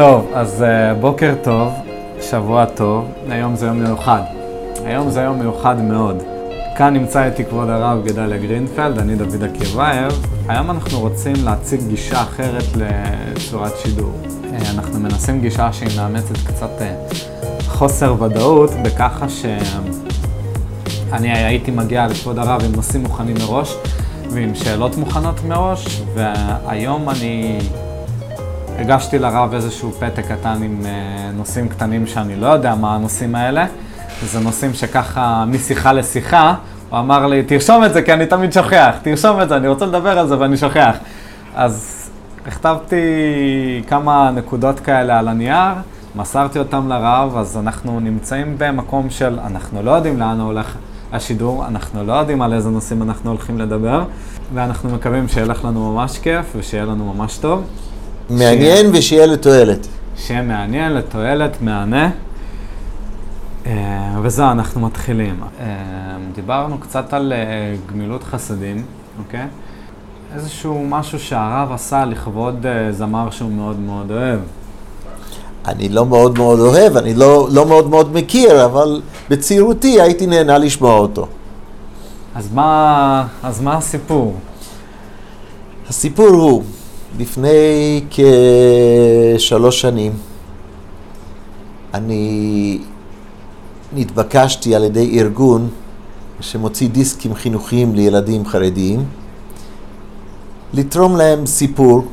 טוב, אז אה, בוקר טוב, שבוע טוב, היום זה יום מיוחד. היום זה יום מיוחד מאוד. כאן נמצא איתי כבוד הרב גדליה גרינפלד, אני דוד עקיבייב. היום אנחנו רוצים להציג גישה אחרת לצורת שידור. אה, אנחנו מנסים גישה שהיא מאמצת קצת אה, חוסר ודאות, בככה שאני הייתי מגיע לכבוד הרב עם נושאים מוכנים מראש ועם שאלות מוכנות מראש, והיום אני הגשתי לרב איזשהו פתק קטן עם אה, נושאים קטנים שאני לא יודע מה הנושאים האלה. זה נושאים שככה, משיחה לשיחה, הוא אמר לי, תרשום את זה כי אני תמיד שוכח, תרשום את זה, אני רוצה לדבר על זה ואני שוכח. אז הכתבתי כמה נקודות כאלה על הנייר, מסרתי אותם לרב, אז אנחנו נמצאים במקום של, אנחנו לא יודעים לאן הולך השידור, אנחנו לא יודעים על איזה נושאים אנחנו הולכים לדבר, ואנחנו מקווים שילך לנו ממש כיף ושיהיה לנו ממש טוב. מעניין ש... ושיהיה לתועלת. שיהיה מעניין, לתועלת, מהנה. אה, וזהו, אנחנו מתחילים. אה, דיברנו קצת על אה, גמילות חסדים, אוקיי? איזשהו משהו שהרב עשה לכבוד זמר שהוא מאוד מאוד אוהב. אני לא מאוד מאוד אוהב, אני לא, לא מאוד מאוד מכיר, אבל בצעירותי הייתי נהנה לשמוע אותו. אז מה, אז מה הסיפור? הסיפור הוא, לפני כשלוש שנים אני נתבקשתי על ידי ארגון שמוציא דיסקים חינוכיים לילדים חרדיים לתרום להם סיפור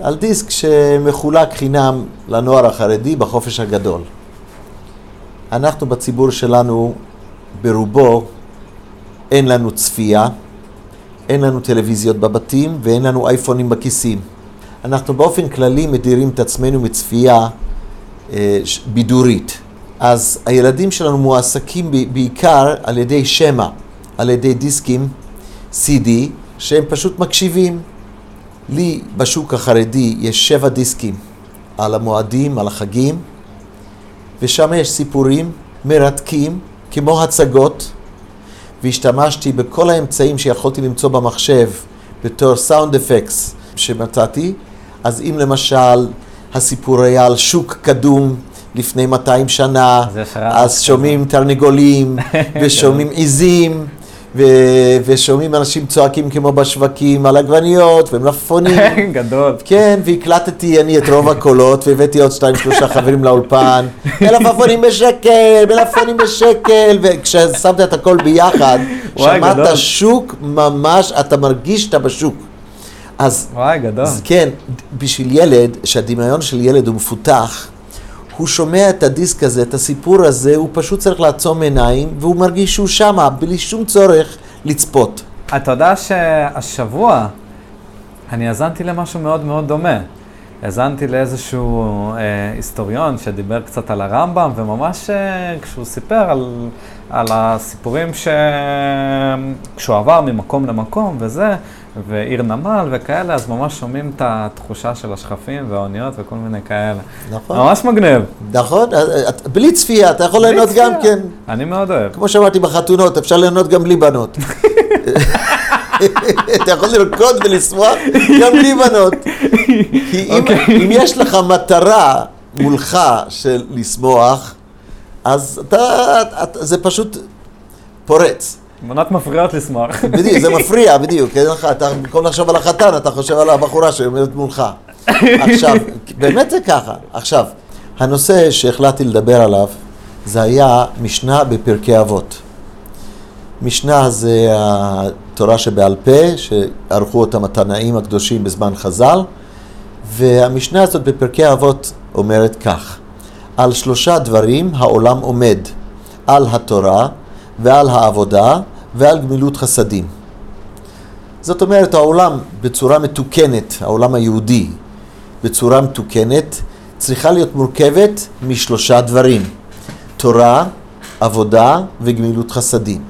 על דיסק שמחולק חינם לנוער החרדי בחופש הגדול. אנחנו בציבור שלנו ברובו אין לנו צפייה אין לנו טלוויזיות בבתים ואין לנו אייפונים בכיסים. אנחנו באופן כללי מדירים את עצמנו מצפייה אה, בידורית. אז הילדים שלנו מועסקים בעיקר על ידי שמע, על ידי דיסקים CD, שהם פשוט מקשיבים. לי בשוק החרדי יש שבע דיסקים על המועדים, על החגים, ושם יש סיפורים מרתקים, כמו הצגות, והשתמשתי בכל האמצעים שיכולתי למצוא במחשב בתור סאונד אפקס שמצאתי. אז אם למשל הסיפור היה על שוק קדום לפני 200 שנה, אז שומעים תרנגולים ושומעים עיזים. ו- ושומעים אנשים צועקים כמו בשווקים על עגבניות ומלפפונים. גדול. כן, והקלטתי אני את רוב הקולות, והבאתי עוד שתיים שלושה חברים לאולפן. מלפפונים בשקל, מלפפונים בשקל, וכששמת את הכל ביחד, שמעת שוק ממש, אתה מרגיש שאתה בשוק. אז, וואי, גדול. אז כן, בשביל ילד, שהדמיון של ילד הוא מפותח, הוא שומע את הדיסק הזה, את הסיפור הזה, הוא פשוט צריך לעצום עיניים, והוא מרגיש שהוא שמה, בלי שום צורך לצפות. אתה יודע שהשבוע אני האזנתי למשהו מאוד מאוד דומה. האזנתי לאיזשהו אה, היסטוריון שדיבר קצת על הרמב"ם, וממש אה, כשהוא סיפר על, על הסיפורים שכשהוא עבר ממקום למקום וזה, ועיר נמל וכאלה, אז ממש שומעים את התחושה של השכפים והאוניות וכל מיני כאלה. נכון. ממש מגניב. נכון, בלי צפייה, אתה יכול ליהנות גם כן. אני מאוד אוהב. כמו שאמרתי בחתונות, אפשר ליהנות גם בלי בנות. אתה יכול לרקוד ולשמוח גם בלי בנות. כי אם, אוקיי. אם יש לך מטרה מולך של לשמוח, אז אתה, אתה, זה פשוט פורץ. מונת מפריעות לשמוח. בדיוק, זה מפריע, בדיוק. אתה במקום לחשוב על החתן, אתה חושב על הבחורה שעומדת מולך. עכשיו, באמת זה ככה. עכשיו, הנושא שהחלטתי לדבר עליו, זה היה משנה בפרקי אבות. משנה זה התורה שבעל פה, שערכו אותם התנאים הקדושים בזמן חז"ל, והמשנה הזאת בפרקי אבות אומרת כך: על שלושה דברים העולם עומד, על התורה ועל העבודה ועל גמילות חסדים. זאת אומרת, העולם בצורה מתוקנת, העולם היהודי בצורה מתוקנת, צריכה להיות מורכבת משלושה דברים: תורה, עבודה וגמילות חסדים.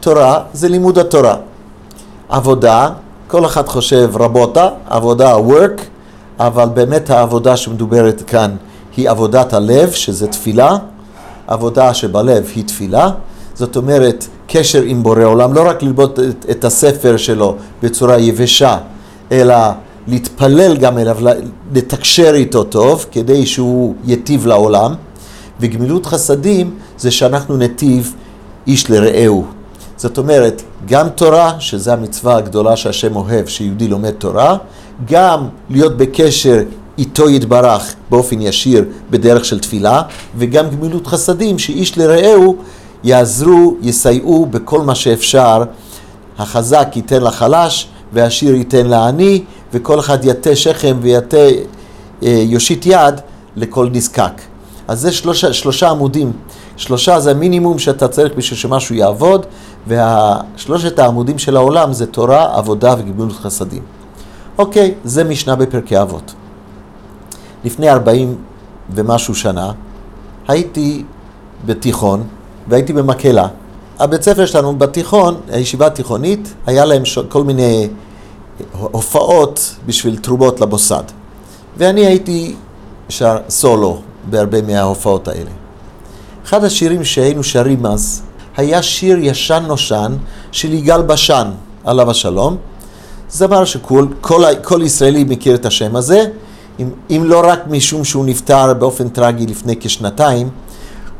תורה זה לימוד התורה. עבודה, כל אחד חושב רבותה, עבודה work, אבל באמת העבודה שמדוברת כאן היא עבודת הלב, שזה תפילה. עבודה שבלב היא תפילה. זאת אומרת, קשר עם בורא עולם, לא רק ללמוד את, את הספר שלו בצורה יבשה, אלא להתפלל גם אליו, לתקשר איתו טוב, כדי שהוא יטיב לעולם, וגמילות חסדים זה שאנחנו נטיב איש לרעהו. זאת אומרת, גם תורה, שזו המצווה הגדולה שהשם אוהב, שיהודי לומד תורה, גם להיות בקשר איתו יתברך באופן ישיר בדרך של תפילה, וגם גמילות חסדים, שאיש לרעהו יעזרו, יסייעו בכל מה שאפשר. החזק ייתן לחלש, והעשיר ייתן לעני, וכל אחד יטה שכם ויטה, אה, יושיט יד לכל נזקק. אז זה שלושה, שלושה עמודים. שלושה זה המינימום שאתה צריך בשביל שמשהו יעבוד, ושלושת העמודים של העולם זה תורה, עבודה וגמילות חסדים. אוקיי, זה משנה בפרקי אבות. לפני ארבעים ומשהו שנה הייתי בתיכון והייתי במקהלה. הבית ספר שלנו בתיכון, הישיבה התיכונית, היה להם כל מיני הופעות בשביל תרומות למוסד. ואני הייתי שר סולו בהרבה מההופעות האלה. אחד השירים שהיינו שרים אז היה שיר ישן נושן של יגאל בשן, עליו השלום. זמר שכל כל, כל ישראלי מכיר את השם הזה, אם, אם לא רק משום שהוא נפטר באופן טרגי לפני כשנתיים,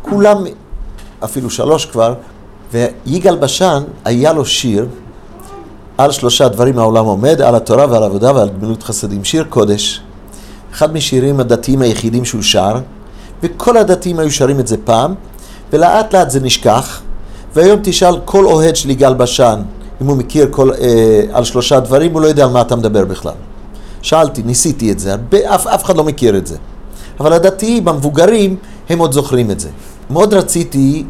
כולם, אפילו שלוש כבר, ויגאל בשן היה לו שיר על שלושה דברים העולם עומד, על התורה ועל העבודה ועל גמילות חסדים. שיר קודש, אחד משירים הדתיים היחידים שהוא שר, וכל הדתיים היו שרים את זה פעם, ולאט לאט זה נשכח, והיום תשאל כל אוהד של יגאל בשן, אם הוא מכיר כל, אה, על שלושה דברים, הוא לא יודע על מה אתה מדבר בכלל. שאלתי, ניסיתי את זה, הרבה, אף, אף אחד לא מכיר את זה. אבל הדתיים, המבוגרים, הם עוד זוכרים את זה. מאוד רציתי,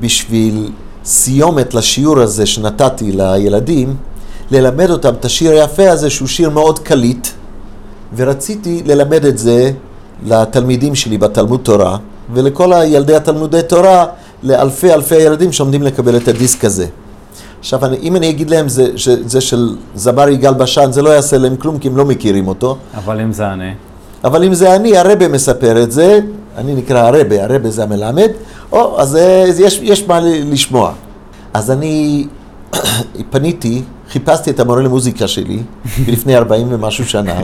בשביל סיומת לשיעור הזה שנתתי לילדים, ללמד אותם את השיר היפה הזה, שהוא שיר מאוד קליט, ורציתי ללמד את זה לתלמידים שלי בתלמוד תורה, ולכל הילדי התלמודי תורה, לאלפי אלפי ילדים שעומדים לקבל את הדיסק הזה. עכשיו, אני, אם אני אגיד להם זה, זה של זמר יגאל בשן, זה לא יעשה להם כלום, כי הם לא מכירים אותו. אבל אם זה אני? אבל אם זה אני, הרבה מספר את זה, אני נקרא הרבה, הרבה זה המלמד, או, אז, אז יש, יש מה לשמוע. אז אני פניתי, חיפשתי את המורה למוזיקה שלי, לפני 40 ומשהו שנה.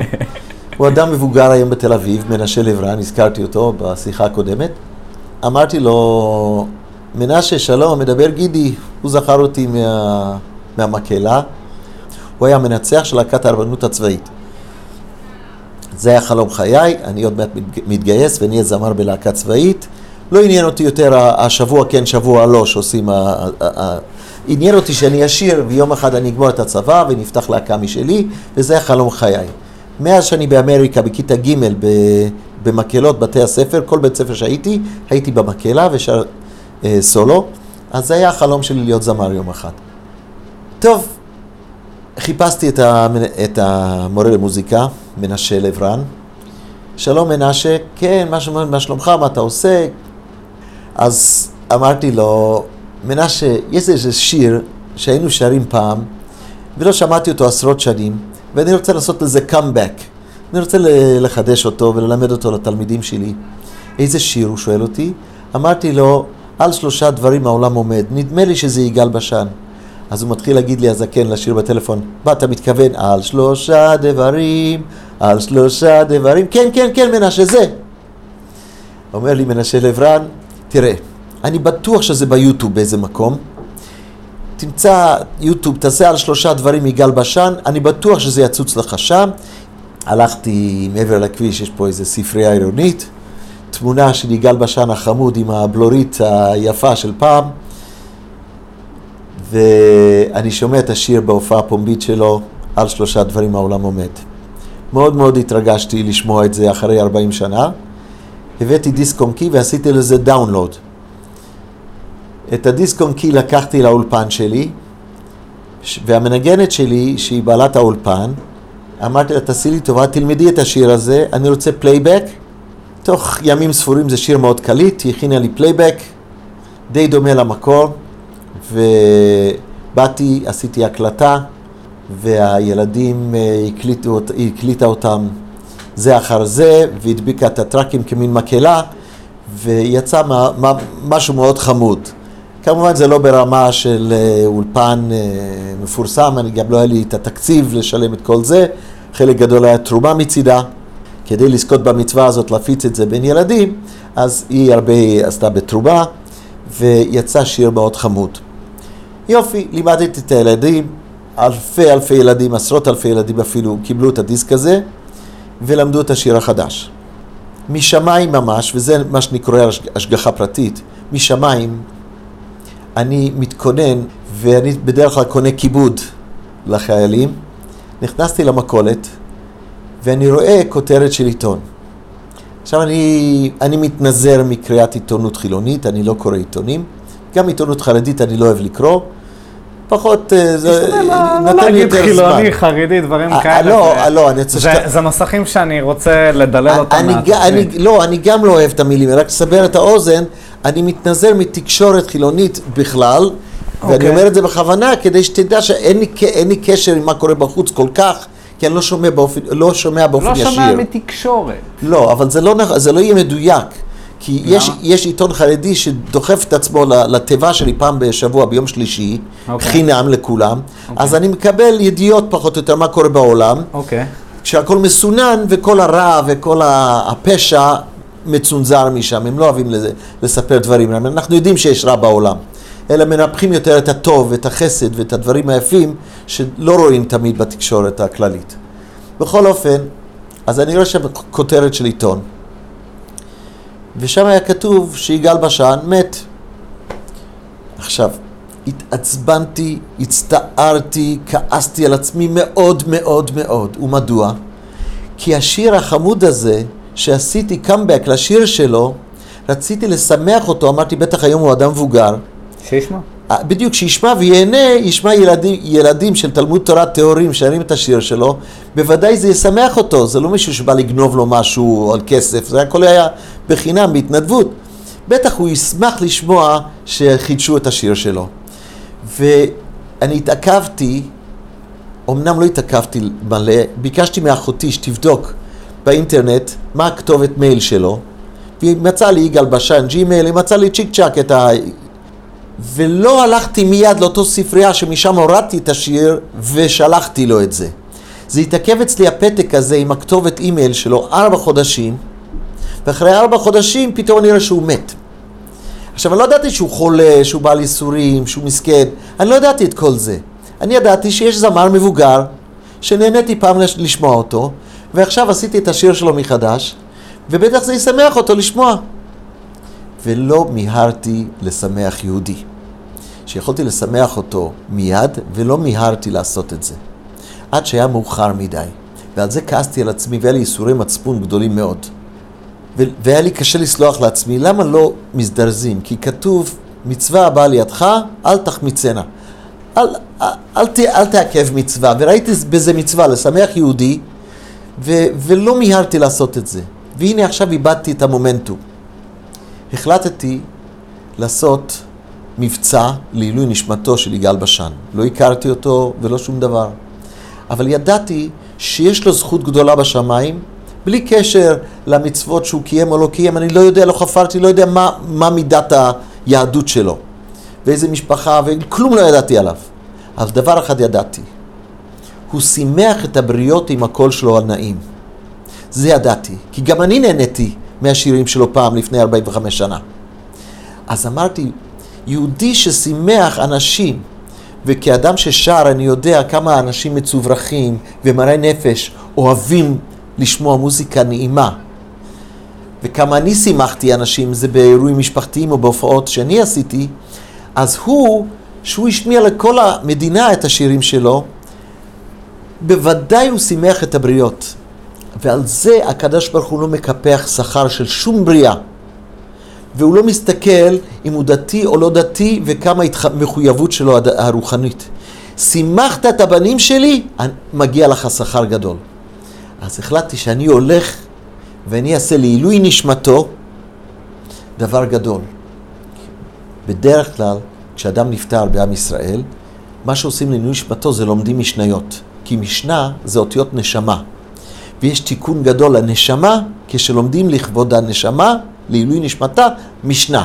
הוא אדם מבוגר היום בתל אביב, מנשה לברן, הזכרתי אותו בשיחה הקודמת. אמרתי לו, מנשה, שלום, מדבר גידי, הוא זכר אותי מה, מהמקהלה. הוא היה מנצח של להקת הרבנות הצבאית. זה היה חלום חיי, אני עוד מעט מתגייס ונהיה זמר בלהקה צבאית. לא עניין אותי יותר השבוע כן, שבוע לא, שעושים... עניין אותי שאני אשיר ויום אחד אני אגמור את הצבא ונפתח להקה משלי, וזה היה חלום חיי. מאז שאני באמריקה, בכיתה ג' במקהלות בתי הספר, כל בית ספר שהייתי, הייתי במקהלה ושר אה, סולו, אז זה היה החלום שלי להיות זמר יום אחד. טוב, חיפשתי את, ה, את המורה למוזיקה, מנשה לברן. שלום מנשה, כן, מה, מה שלומך, מה אתה עושה? אז אמרתי לו, מנשה, יש איזה שיר שהיינו שרים פעם, ולא שמעתי אותו עשרות שנים, ואני רוצה לעשות לזה קאמבק. אני רוצה לחדש אותו וללמד אותו לתלמידים שלי. איזה שיר, הוא שואל אותי. אמרתי לו, על שלושה דברים העולם עומד. נדמה לי שזה יגאל בשן. אז הוא מתחיל להגיד לי הזקן לשיר בטלפון, מה אתה מתכוון? על שלושה דברים, על שלושה דברים, כן, כן, כן, מנשה, זה. אומר לי מנשה לברן, תראה, אני בטוח שזה ביוטיוב באיזה מקום. תמצא יוטיוב, תעשה על שלושה דברים יגאל בשן, אני בטוח שזה יצוץ לך שם. הלכתי מעבר לכביש, יש פה איזה ספרייה עירונית, תמונה של יגאל בשן החמוד עם הבלורית היפה של פעם, ואני שומע את השיר בהופעה הפומבית שלו, על שלושה דברים העולם עומד. מאוד מאוד התרגשתי לשמוע את זה אחרי 40 שנה. הבאתי דיסק און קי ועשיתי לזה download. את הדיסק און קי לקחתי לאולפן שלי, והמנגנת שלי, שהיא בעלת האולפן, אמרתי לה, תעשי לי טובה, תלמדי את השיר הזה, אני רוצה פלייבק. תוך ימים ספורים זה שיר מאוד קליט, היא הכינה לי פלייבק, די דומה למקור, ובאתי, עשיתי הקלטה, והילדים, אה, הקליטו, הקליטה אותם זה אחר זה, והדביקה את הטראקים כמין מקהלה, ויצא מה, מה, משהו מאוד חמוד. כמובן זה לא ברמה של אה, אולפן אה, מפורסם, אני גם לא היה לי את התקציב לשלם את כל זה, חלק גדול היה תרומה מצידה, כדי לזכות במצווה הזאת להפיץ את זה בין ילדים, אז היא הרבה עשתה בתרומה, ויצא שיר מאוד חמוד. יופי, לימדתי את הילדים, אלפי אלפי ילדים, עשרות אלפי ילדים אפילו, קיבלו את הדיסק הזה, ולמדו את השיר החדש. משמיים ממש, וזה מה שאני קורא השגחה פרטית, משמיים אני מתכונן, ואני בדרך כלל קונה כיבוד לחיילים. נכנסתי למכולת, ואני רואה כותרת של עיתון. עכשיו אני, אני מתנזר מקריאת עיתונות חילונית, אני לא קורא עיתונים. גם עיתונות חרדית אני לא אוהב לקרוא. פחות, אה, זה נותן לי יותר זמן. חילוני, חרדי, דברים אה, כאלה. לא, לא, אני רוצה שאתה... זה נוסחים שאני רוצה לדלל אותם. לא, אני גם לא אוהב את המילים, רק לסבר את האוזן, אני מתנזר מתקשורת חילונית בכלל, ואני אוקיי. אומר את זה בכוונה, כדי שתדע שאין לי קשר עם מה קורה בחוץ כל כך. כי אני לא שומע באופן, לא שומע באופן לא ישיר. לא שומע מתקשורת. לא, אבל זה לא, זה לא יהיה מדויק. כי יש, יש עיתון חרדי שדוחף את עצמו לתיבה שלי פעם בשבוע, ביום שלישי, okay. אוקיי. חינם לכולם, okay. אוקיי. אז אני מקבל ידיעות פחות או יותר מה קורה בעולם, okay. כשהכול מסונן וכל הרע וכל הפשע מצונזר משם, הם לא אוהבים לספר דברים, אנחנו יודעים שיש רע בעולם. אלא מנפחים יותר את הטוב, את החסד ואת הדברים היפים שלא רואים תמיד בתקשורת הכללית. בכל אופן, אז אני רואה שם כותרת של עיתון, ושם היה כתוב שיגאל בשן מת. עכשיו, התעצבנתי, הצטערתי, כעסתי על עצמי מאוד מאוד מאוד. ומדוע? כי השיר החמוד הזה, שעשיתי קאמבק לשיר שלו, רציתי לשמח אותו, אמרתי, בטח היום הוא אדם מבוגר. שישמע. בדיוק, שישמע וייהנה, ישמע ילדים, ילדים של תלמוד תורה טהורים שרים את השיר שלו, בוודאי זה ישמח אותו, זה לא מישהו שבא לגנוב לו משהו על כסף, זה הכל היה בחינם, בהתנדבות. בטח הוא ישמח לשמוע שחידשו את השיר שלו. ואני התעכבתי, אמנם לא התעכבתי מלא, ביקשתי מאחותי שתבדוק באינטרנט מה הכתובת מייל שלו, והיא מצאה לי יגאל בשן Gmail, היא מצאה לי צ'יק צ'אק את ה... ולא הלכתי מיד לאותו ספרייה שמשם הורדתי את השיר ושלחתי לו את זה. זה התעכב אצלי הפתק הזה עם הכתובת אימייל שלו ארבע חודשים, ואחרי ארבע חודשים פתאום אני רואה שהוא מת. עכשיו, אני לא ידעתי שהוא חולה, שהוא בעל ייסורים, שהוא מסכן, אני לא ידעתי את כל זה. אני ידעתי שיש זמר מבוגר, שנהניתי פעם לשמוע אותו, ועכשיו עשיתי את השיר שלו מחדש, ובטח זה ישמח אותו לשמוע. ולא מיהרתי לשמח יהודי. שיכולתי לשמח אותו מיד, ולא מיהרתי לעשות את זה. עד שהיה מאוחר מדי. ועל זה כעסתי על עצמי, והיה לי ייסורי מצפון גדולים מאוד. והיה לי קשה לסלוח לעצמי, למה לא מזדרזים? כי כתוב, מצווה הבאה לידך, אל תחמיצנה. אל, אל, אל, אל תעכב מצווה, וראיתי בזה מצווה, לשמח יהודי, ו, ולא מיהרתי לעשות את זה. והנה עכשיו איבדתי את המומנטום. החלטתי לעשות מבצע לעילוי נשמתו של יגאל בשן. לא הכרתי אותו ולא שום דבר. אבל ידעתי שיש לו זכות גדולה בשמיים, בלי קשר למצוות שהוא קיים או לא קיים, אני לא יודע, לא חפרתי, לא יודע מה, מה מידת היהדות שלו, ואיזה משפחה, וכלום לא ידעתי עליו. אבל דבר אחד ידעתי, הוא שימח את הבריות עם הקול שלו הנעים. זה ידעתי, כי גם אני נהניתי מהשירים שלו פעם לפני 45 שנה. אז אמרתי, יהודי ששימח אנשים, וכאדם ששר אני יודע כמה אנשים מצוברחים ומראי נפש אוהבים לשמוע מוזיקה נעימה. וכמה אני שימחתי אנשים, זה באירועים משפחתיים או בהופעות שאני עשיתי, אז הוא, שהוא השמיע לכל המדינה את השירים שלו, בוודאי הוא שימח את הבריות. ועל זה הקדוש ברוך הוא לא מקפח שכר של שום בריאה. והוא לא מסתכל אם הוא דתי או לא דתי וכמה מחויבות שלו הרוחנית. שימחת את הבנים שלי, מגיע לך שכר גדול. אז החלטתי שאני הולך ואני אעשה לעילוי נשמתו דבר גדול. בדרך כלל, כשאדם נפטר בעם ישראל, מה שעושים לעילוי נשמתו זה לומדים משניות. כי משנה זה אותיות נשמה. ויש תיקון גדול לנשמה, כשלומדים לכבוד הנשמה, לעילוי נשמתה, משנה.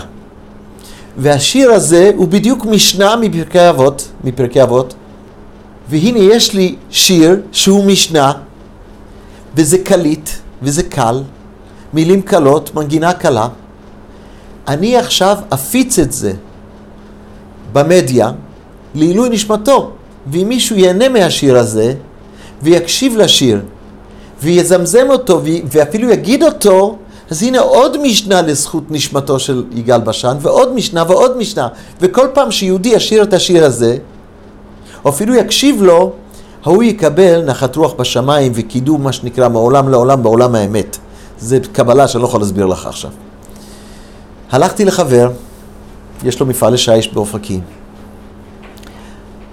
והשיר הזה הוא בדיוק משנה מפרקי אבות, מפרקי אבות, והנה יש לי שיר שהוא משנה, וזה קליט, וזה קל, מילים קלות, מנגינה קלה. אני עכשיו אפיץ את זה במדיה לעילוי נשמתו, ואם מישהו ייהנה מהשיר הזה ויקשיב לשיר ויזמזם אותו ואפילו יגיד אותו, אז הנה עוד משנה לזכות נשמתו של יגאל בשן, ועוד משנה ועוד משנה. וכל פעם שיהודי ישיר את השיר הזה, או אפילו יקשיב לו, ההוא יקבל נחת רוח בשמיים וקידום, מה שנקרא, מעולם לעולם בעולם האמת. זה קבלה שאני לא יכול להסביר לך עכשיו. הלכתי לחבר, יש לו מפעל לשיש באופקים.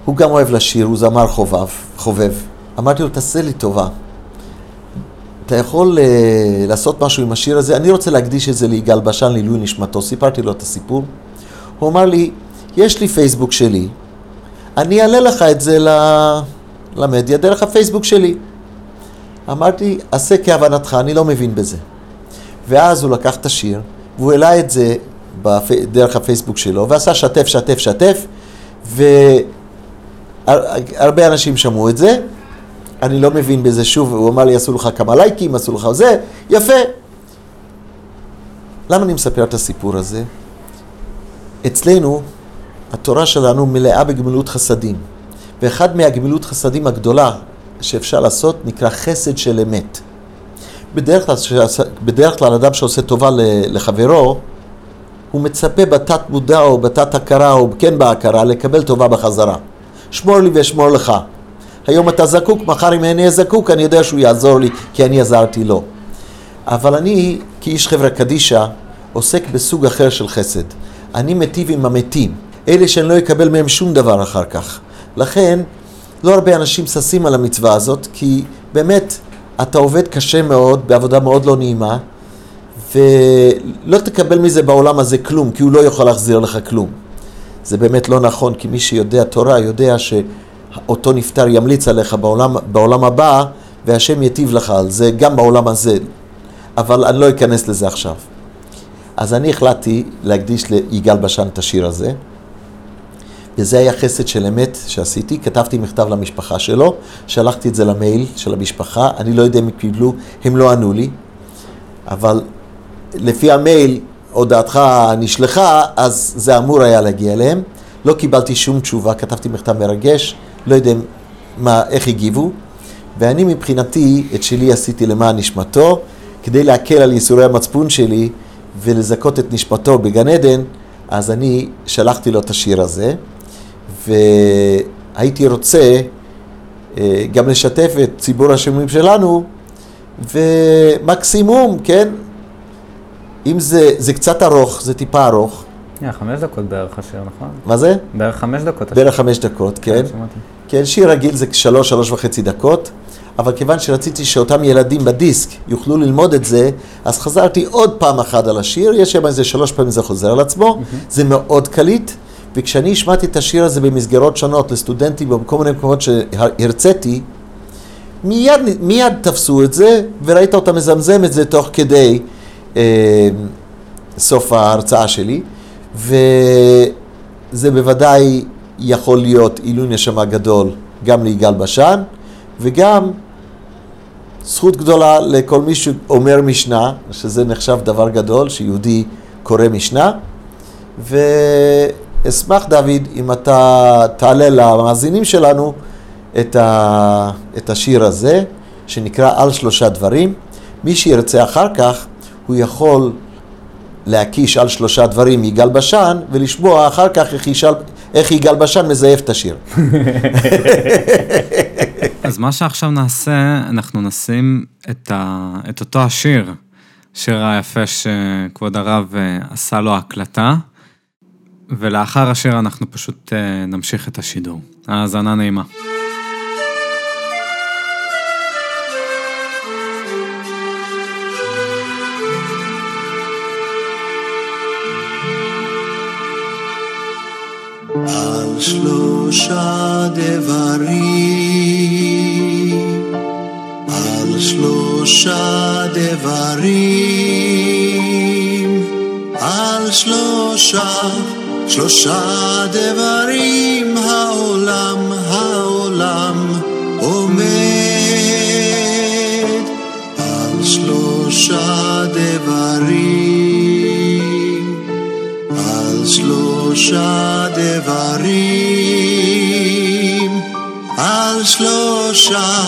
הוא גם אוהב לשיר, הוא זמר חובב, חובב. אמרתי לו, תעשה לי טובה. אתה יכול uh, לעשות משהו עם השיר הזה? אני רוצה להקדיש את זה ליגאל בשן, לעילוי נשמתו. סיפרתי לו את הסיפור. הוא אמר לי, יש לי פייסבוק שלי, אני אעלה לך את זה למדיה דרך הפייסבוק שלי. אמרתי, עשה כהבנתך, אני לא מבין בזה. ואז הוא לקח את השיר, והוא העלה את זה בפ... דרך הפייסבוק שלו, ועשה שתף, שתף, שתף, והרבה אנשים שמעו את זה. אני לא מבין בזה שוב, הוא אמר לי, עשו לך כמה לייקים, עשו לך זה, יפה. למה אני מספר את הסיפור הזה? אצלנו, התורה שלנו מלאה בגמילות חסדים. ואחד מהגמילות חסדים הגדולה שאפשר לעשות נקרא חסד של אמת. בדרך כלל, בדרך כלל אדם שעושה טובה לחברו, הוא מצפה בתת מודע או בתת הכרה או כן בהכרה לקבל טובה בחזרה. שמור לי ואשמור לך. היום אתה זקוק, מחר אם אני אהיה זקוק, אני יודע שהוא יעזור לי כי אני עזרתי לו. אבל אני, כאיש חברה קדישא, עוסק בסוג אחר של חסד. אני מטיב עם המתים, אלה שאני לא אקבל מהם שום דבר אחר כך. לכן, לא הרבה אנשים ששים על המצווה הזאת, כי באמת, אתה עובד קשה מאוד, בעבודה מאוד לא נעימה, ולא תקבל מזה בעולם הזה כלום, כי הוא לא יכול להחזיר לך כלום. זה באמת לא נכון, כי מי שיודע תורה יודע שאותו נפטר ימליץ עליך בעולם, בעולם הבא, והשם יטיב לך על זה גם בעולם הזה. אבל אני לא אכנס לזה עכשיו. אז אני החלטתי להקדיש ליגאל בשן את השיר הזה. וזה היה חסד של אמת שעשיתי, כתבתי מכתב למשפחה שלו, שלחתי את זה למייל של המשפחה, אני לא יודע אם קיבלו, הם לא ענו לי, אבל לפי המייל הודעתך נשלחה, אז זה אמור היה להגיע אליהם. לא קיבלתי שום תשובה, כתבתי מכתב מרגש, לא יודע מה, איך הגיבו, ואני מבחינתי את שלי עשיתי למען נשמתו, כדי להקל על ייסורי המצפון שלי ולזכות את נשמתו בגן עדן, אז אני שלחתי לו את השיר הזה. והייתי רוצה אה, גם לשתף את ציבור השומעים שלנו, ומקסימום, כן, אם זה, זה קצת ארוך, זה טיפה ארוך. חמש דקות בערך השיר, נכון? מה זה? בערך חמש דקות. בערך חמש דקות, כן. כן, שיר רגיל זה שלוש, שלוש וחצי דקות, אבל כיוון שרציתי שאותם ילדים בדיסק יוכלו ללמוד את זה, אז חזרתי עוד פעם אחת על השיר, יש שם איזה שלוש פעמים זה חוזר על עצמו. זה מאוד קליט. וכשאני השמעתי את השיר הזה במסגרות שונות לסטודנטים בכל מיני מקומות שהרציתי, מיד, מיד תפסו את זה, וראית אותה מזמזם את זה תוך כדי אה, סוף ההרצאה שלי, וזה בוודאי יכול להיות עילוי נשמה גדול גם ליגאל בשן, וגם זכות גדולה לכל מי שאומר משנה, שזה נחשב דבר גדול, שיהודי קורא משנה, ו... אשמח, דוד, אם אתה תעלה למאזינים שלנו את, ה, את השיר הזה, שנקרא על שלושה דברים. מי שירצה אחר כך, הוא יכול להקיש על שלושה דברים יגאל בשן, ולשמוע אחר כך איך, ישאל, איך יגאל בשן מזייף את השיר. אז מה שעכשיו נעשה, אנחנו נשים את, ה, את אותו השיר, שיר היפה שכבוד הרב אה, עשה לו הקלטה. ולאחר השיר אנחנו פשוט uh, נמשיך את השידור. האזנה נעימה. שלושה דברים, על שלושה דברים, על שלושה שלושה דברים העולם, העולם עומד. שלושה דברים, שלושה דברים, על שלושה,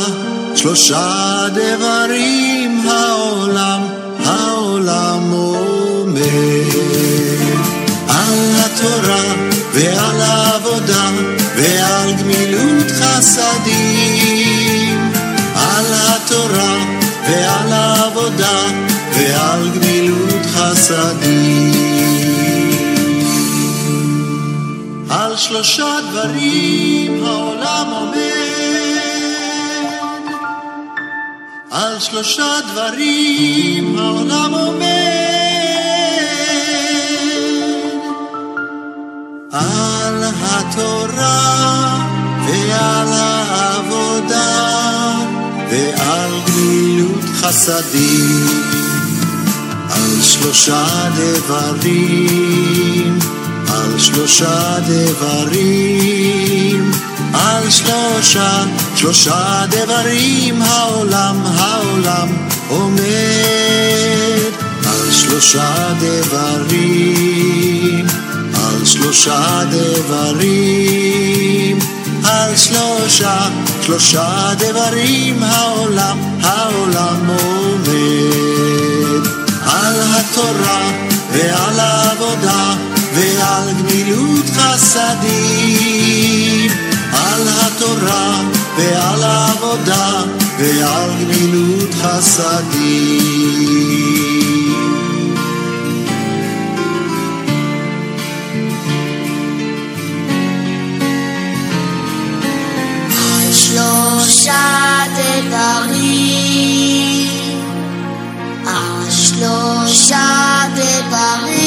שלושה דברים העולם, העולם עומד. על התורה ועל העבודה ועל גמילות חסדים, על התורה ועל העבודה ועל גמילות חסדים. על שלושה דברים העולם עומד, על שלושה דברים העולם עומד. על התורה ועל העבודה ועל גמילות חסדים, על שלושה דברים, על שלושה דברים, על שלושה, שלושה דברים העולם, העולם עומד, על שלושה דברים. על שלושה דברים, על שלושה, שלושה דברים העולם, העולם עומד. על התורה ועל העבודה ועל גמילות חסדים. על התורה ועל העבודה ועל גמילות חסדים. שלושה דברים, על שלושה דברים,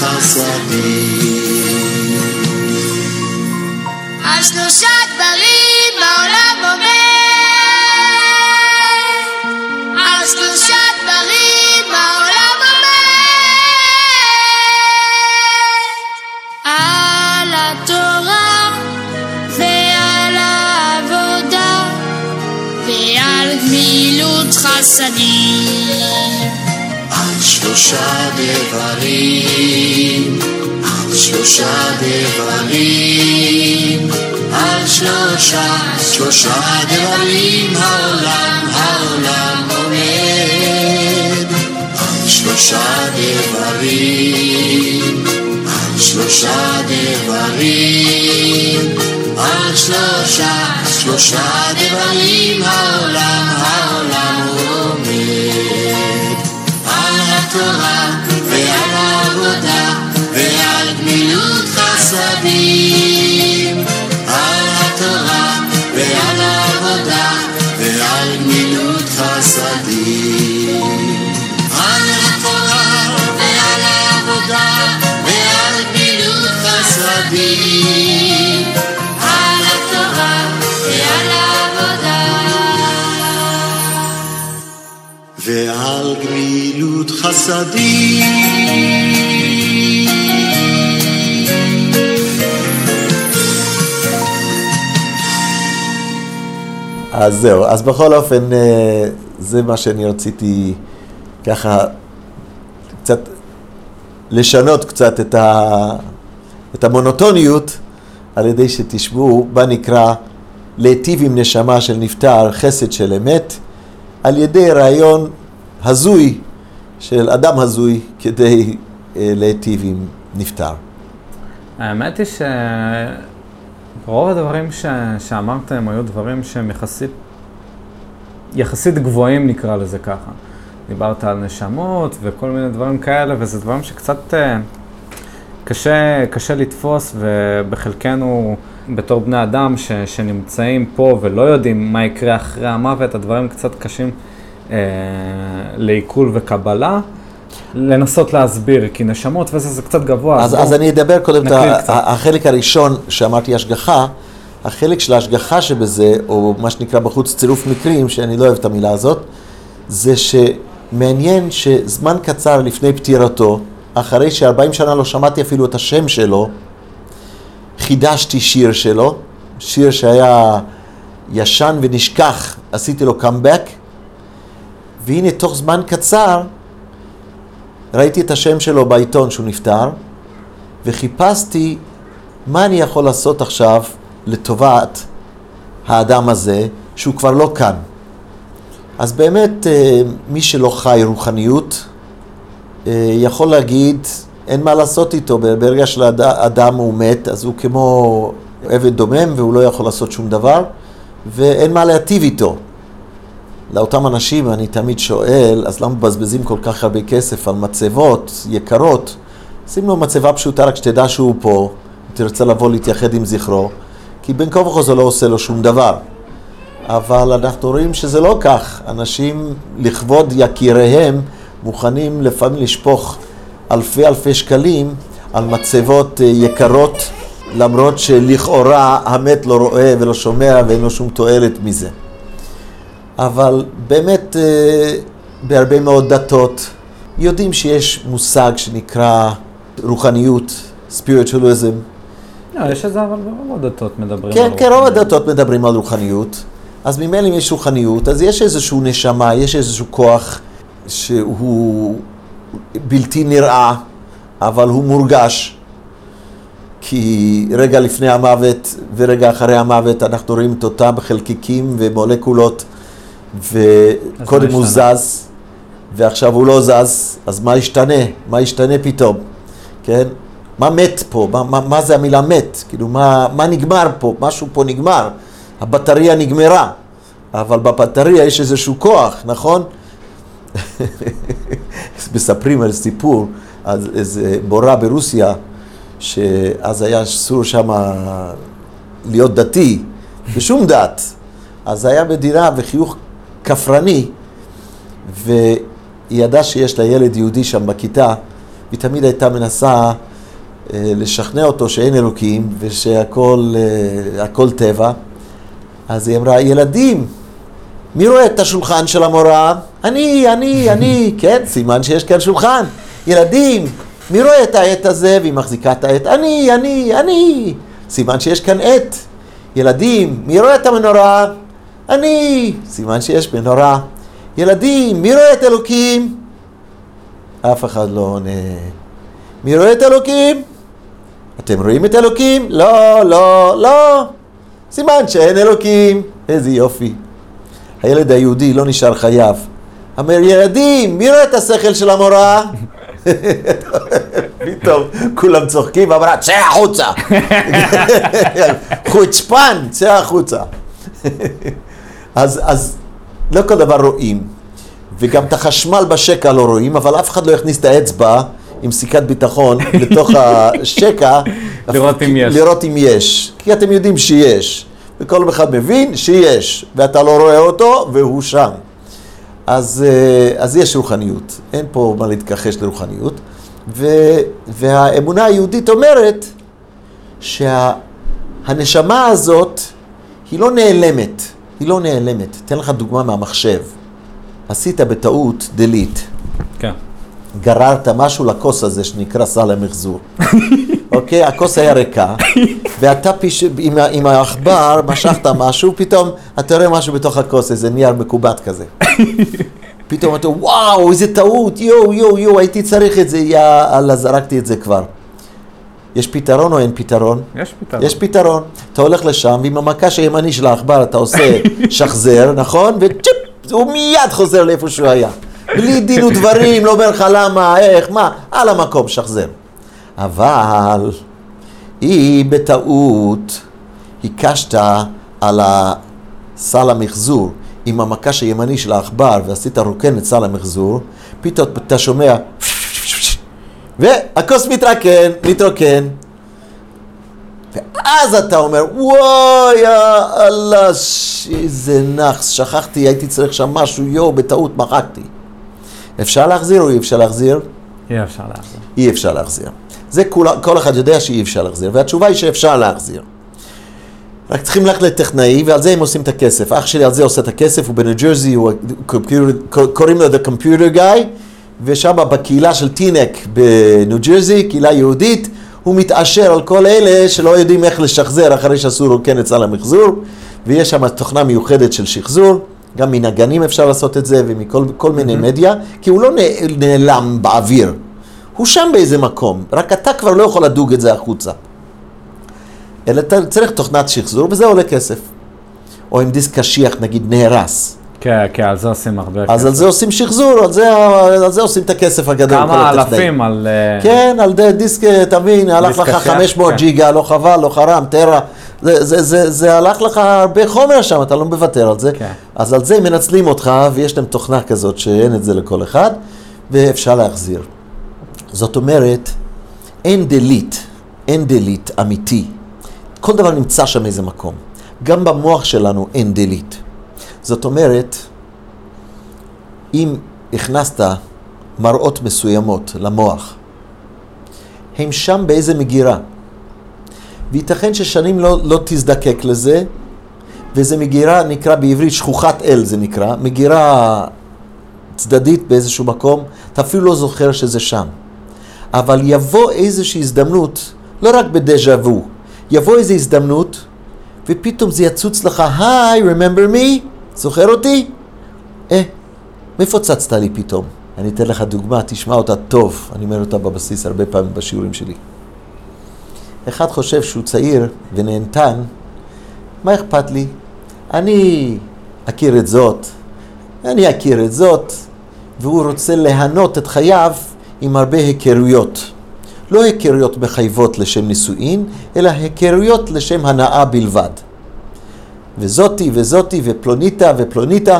גמילות חסדים. על שלושה דברים, על שלושה דברים, על שלושה, שלושה דברים העולם, העולם עומד. על שלושה דברים, על שלושה דברים, על שלושה, שלושה דברים העולם, העולם עומד. התורה ועל העבודה ועל גמילות חסדים. גמילות חסדים. אז זהו, אז בכל אופן, אה, זה מה שאני רציתי ככה קצת לשנות קצת את, ה, את המונוטוניות על ידי שתשמעו מה נקרא להיטיב עם נשמה של נפטר, חסד של אמת, על ידי רעיון הזוי של אדם הזוי כדי אה, להיטיב עם נפטר. האמת היא שרוב הדברים ש... שאמרתם היו דברים שהם יחסית יחסית גבוהים נקרא לזה ככה. דיברת על נשמות וכל מיני דברים כאלה, וזה דברים שקצת אה, קשה, קשה לתפוס, ובחלקנו בתור בני אדם ש, שנמצאים פה ולא יודעים מה יקרה אחרי המוות, הדברים קצת קשים לעיכול וקבלה. לנסות להסביר, כי נשמות וזה זה קצת גבוה. אז, אז אני אדבר קודם, את. החלק הראשון שאמרתי השגחה, החלק של ההשגחה שבזה, או מה שנקרא בחוץ צירוף מקרים, שאני לא אוהב את המילה הזאת, זה שמעניין שזמן קצר לפני פטירתו, אחרי ש-40 שנה לא שמעתי אפילו את השם שלו, חידשתי שיר שלו, שיר שהיה ישן ונשכח, עשיתי לו קאמבק, והנה תוך זמן קצר ראיתי את השם שלו בעיתון שהוא נפטר, וחיפשתי מה אני יכול לעשות עכשיו לטובת האדם הזה, שהוא כבר לא כאן. אז באמת, אה, מי שלא חי רוחניות, אה, יכול להגיד, אין מה לעשות איתו, ברגע שלאדם הוא מת, אז הוא כמו עבד דומם והוא לא יכול לעשות שום דבר, ואין מה להטיב איתו. לאותם אנשים אני תמיד שואל, אז למה מבזבזים כל כך הרבה כסף על מצבות יקרות? שים לו מצבה פשוטה רק שתדע שהוא פה, תרצה לבוא להתייחד עם זכרו, כי בין כה וכה זה לא עושה לו שום דבר. אבל אנחנו רואים שזה לא כך. אנשים לכבוד יקיריהם מוכנים לפעמים לשפוך אלפי אלפי שקלים על מצבות אה, יקרות, למרות שלכאורה המת לא רואה ולא שומע ואין לו שום תועלת מזה. אבל באמת אה, בהרבה מאוד דתות יודעים שיש מושג שנקרא רוחניות, spiritualism. לא, יש את זה, אבל ברוב הדתות מדברים כן, על כן, רוב. הדתות מדברים על רוחניות. אז ממילא אם יש רוחניות, אז יש איזשהו נשמה, יש איזשהו כוח שהוא בלתי נראה, אבל הוא מורגש. כי רגע לפני המוות ורגע אחרי המוות אנחנו רואים את אותם חלקיקים ומולקולות, וקודם הוא? זז, ועכשיו הוא לא זז, אז מה ישתנה? מה ישתנה פתאום? כן? מה מת פה? מה, מה, מה זה המילה מת? כאילו, מה, מה נגמר פה? משהו פה נגמר. הבטריה נגמרה, אבל בבטריה יש איזשהו כוח, נכון? מספרים על סיפור, על איזה בורה ברוסיה, שאז היה אסור שם להיות דתי, בשום דת. אז היה מדינה וחיוך כפרני, והיא ידעה שיש לה ילד יהודי שם בכיתה, והיא תמיד הייתה מנסה אה, לשכנע אותו שאין אלוקים ושהכל אה, טבע. אז היא אמרה, ילדים, מי רואה את השולחן של המורה? אני, אני, אני, כן, סימן שיש כאן שולחן. ילדים, מי רואה את העט הזה? והיא מחזיקה את העט, אני, אני, אני, סימן שיש כאן עט. ילדים, מי רואה את המנורה? אני, סימן שיש מנורה. ילדים, מי רואה את אלוקים? אף אחד לא עונה. מי רואה את אלוקים? אתם רואים את אלוקים? לא, לא, לא. סימן שאין אלוקים. איזה יופי. הילד היהודי לא נשאר חייב. אומר, ילדים, מי רואה את השכל של המורה? פתאום כולם צוחקים, ואמרה, צא החוצה. חוצפן, צא החוצה. אז, אז לא כל דבר רואים, וגם את החשמל בשקע לא רואים, אבל אף אחד לא יכניס את האצבע עם סיכת ביטחון לתוך השקע. לראות אם יש. לראות אם יש, כי אתם יודעים שיש, וכל אחד מבין שיש, ואתה לא רואה אותו, והוא שם. אז, אה, אז יש רוחניות, אין פה מה להתכחש לרוחניות. ו, והאמונה היהודית אומרת שהנשמה הזאת היא לא נעלמת, היא לא נעלמת. אתן לך דוגמה מהמחשב. עשית בטעות delete, כן. גררת משהו לכוס הזה שנקרא סל המחזור. אוקיי? הכוס היה ריקה, ואתה פיש... עם, עם העכבר משכת משהו, פתאום אתה רואה משהו בתוך הכוס, איזה נייר מקובט כזה. פתאום אתה, וואו, איזה טעות, יואו, יואו, יואו, הייתי צריך את זה, יא אללה, זרקתי את זה כבר. יש פתרון או אין פתרון? יש פתרון. יש פתרון. אתה הולך לשם, ועם המקש הימני של העכבר אתה עושה שחזר, נכון? וצ'יפ, הוא מיד חוזר לאיפה שהוא היה. בלי דין ודברים, לא אומר לך למה, איך, מה, על המקום, שחזר. אבל אם בטעות הקשת על הסל המחזור, עם המקש הימני של העכבר ועשית רוקן את סל המחזור, פתאום אתה שומע והכוס מתרקן, מתרוקן. ואז אתה אומר, וואי, יא אללה, איזה נאחס, שכחתי, הייתי צריך שם משהו, יואו, בטעות מחקתי. אפשר להחזיר או אי אפשר להחזיר? אי אפשר להחזיר. אי אפשר להחזיר. זה כל, כל אחד יודע שאי אפשר להחזיר, והתשובה היא שאפשר להחזיר. רק צריכים ללכת לטכנאי, ועל זה הם עושים את הכסף. אח שלי על זה עושה את הכסף, הוא בניו ג'רזי, הוא computer- קוראים לו The Computer Guy, ושם בקהילה של טינק בניו ג'רזי, קהילה יהודית, הוא מתעשר על כל אלה שלא יודעים איך לשחזר אחרי שעשו רוקן את סל המחזור, ויש שם תוכנה מיוחדת של שחזור, גם מנגנים אפשר לעשות את זה, ומכל כל מיני מדיה, כי הוא לא נעלם באוויר, הוא שם באיזה מקום, רק אתה כבר לא יכול לדוג את זה החוצה. אלא אתה צריך תוכנת שחזור, וזה עולה כסף. או אם דיסק קשיח נגיד נהרס, כן, כן, על זה עושים הרבה אז על זה עושים שחזור, על זה, על זה עושים את הכסף הגדול. כמה. אלפים על... אה, כן, על דיסק, תבין, הלך לך קשיח, 500 כן. ג'יגה, לא חבל, לא חרם, טרה. זה, זה, זה, זה הלך לך הרבה חומר שם, אתה לא מוותר על זה. כן. אז על זה מנצלים אותך, ויש להם תוכנה כזאת שאין את זה לכל אחד, ואפשר להחזיר. זאת אומרת, אין דליט, אין דליט אמיתי. כל דבר נמצא שם איזה מקום. גם במוח שלנו אין דליט. זאת אומרת, אם הכנסת מראות מסוימות למוח, הם שם באיזה מגירה. וייתכן ששנים לא, לא תזדקק לזה, וזה מגירה, נקרא בעברית שכוחת אל זה נקרא, מגירה צדדית באיזשהו מקום, אתה אפילו לא זוכר שזה שם. אבל יבוא איזושהי הזדמנות, לא רק בדז'ה וו, יבוא איזו הזדמנות, ופתאום זה יצוץ לך, היי, remember me? זוכר אותי? אה, מאיפה צצת לי פתאום? אני אתן לך דוגמה, תשמע אותה טוב, אני אומר אותה בבסיס הרבה פעמים בשיעורים שלי. אחד חושב שהוא צעיר ונהנתן, מה אכפת לי? אני אכיר את זאת, אני אכיר את זאת, והוא רוצה ליהנות את חייו עם הרבה היכרויות. לא היכרויות מחייבות לשם נישואין, אלא היכרויות לשם הנאה בלבד. וזאתי וזאתי ופלוניתה ופלוניתה.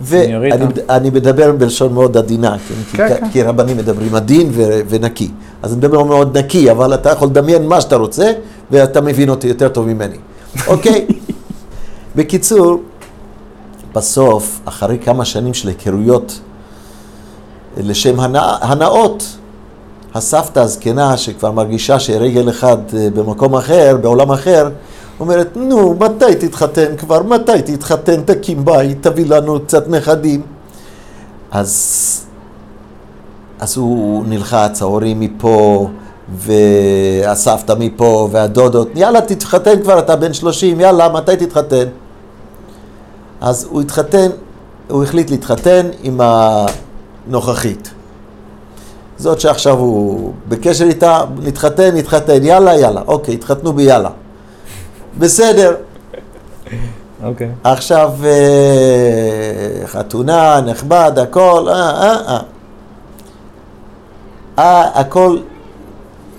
ואני אני מדבר בלשון מאוד עדינה, כן? כי, כן, כן. כי רבנים מדברים עדין ו, ונקי. אז אני מדבר מאוד נקי, אבל אתה יכול לדמיין מה שאתה רוצה, ואתה מבין אותי יותר טוב ממני. אוקיי? בקיצור, בסוף, אחרי כמה שנים של היכרויות לשם הנאה, הנאות, הסבתא הזקנה שכבר מרגישה שרגל אחד אה, במקום אחר, בעולם אחר, אומרת, נו, מתי תתחתן כבר? מתי תתחתן? תקים בית, תביא לנו קצת נכדים. אז, אז הוא נלחץ, ההורים מפה, והסבתא מפה, והדודות, יאללה, תתחתן כבר, אתה בן 30, יאללה, מתי תתחתן? אז הוא התחתן, הוא החליט להתחתן עם הנוכחית. זאת שעכשיו הוא בקשר איתה, נתחתן, נתחתן, יאללה, יאללה, אוקיי, התחתנו ביאללה. בסדר, אוקיי. עכשיו אה, חתונה, נכבד, הכל, אה, אה, אה. אה, הכל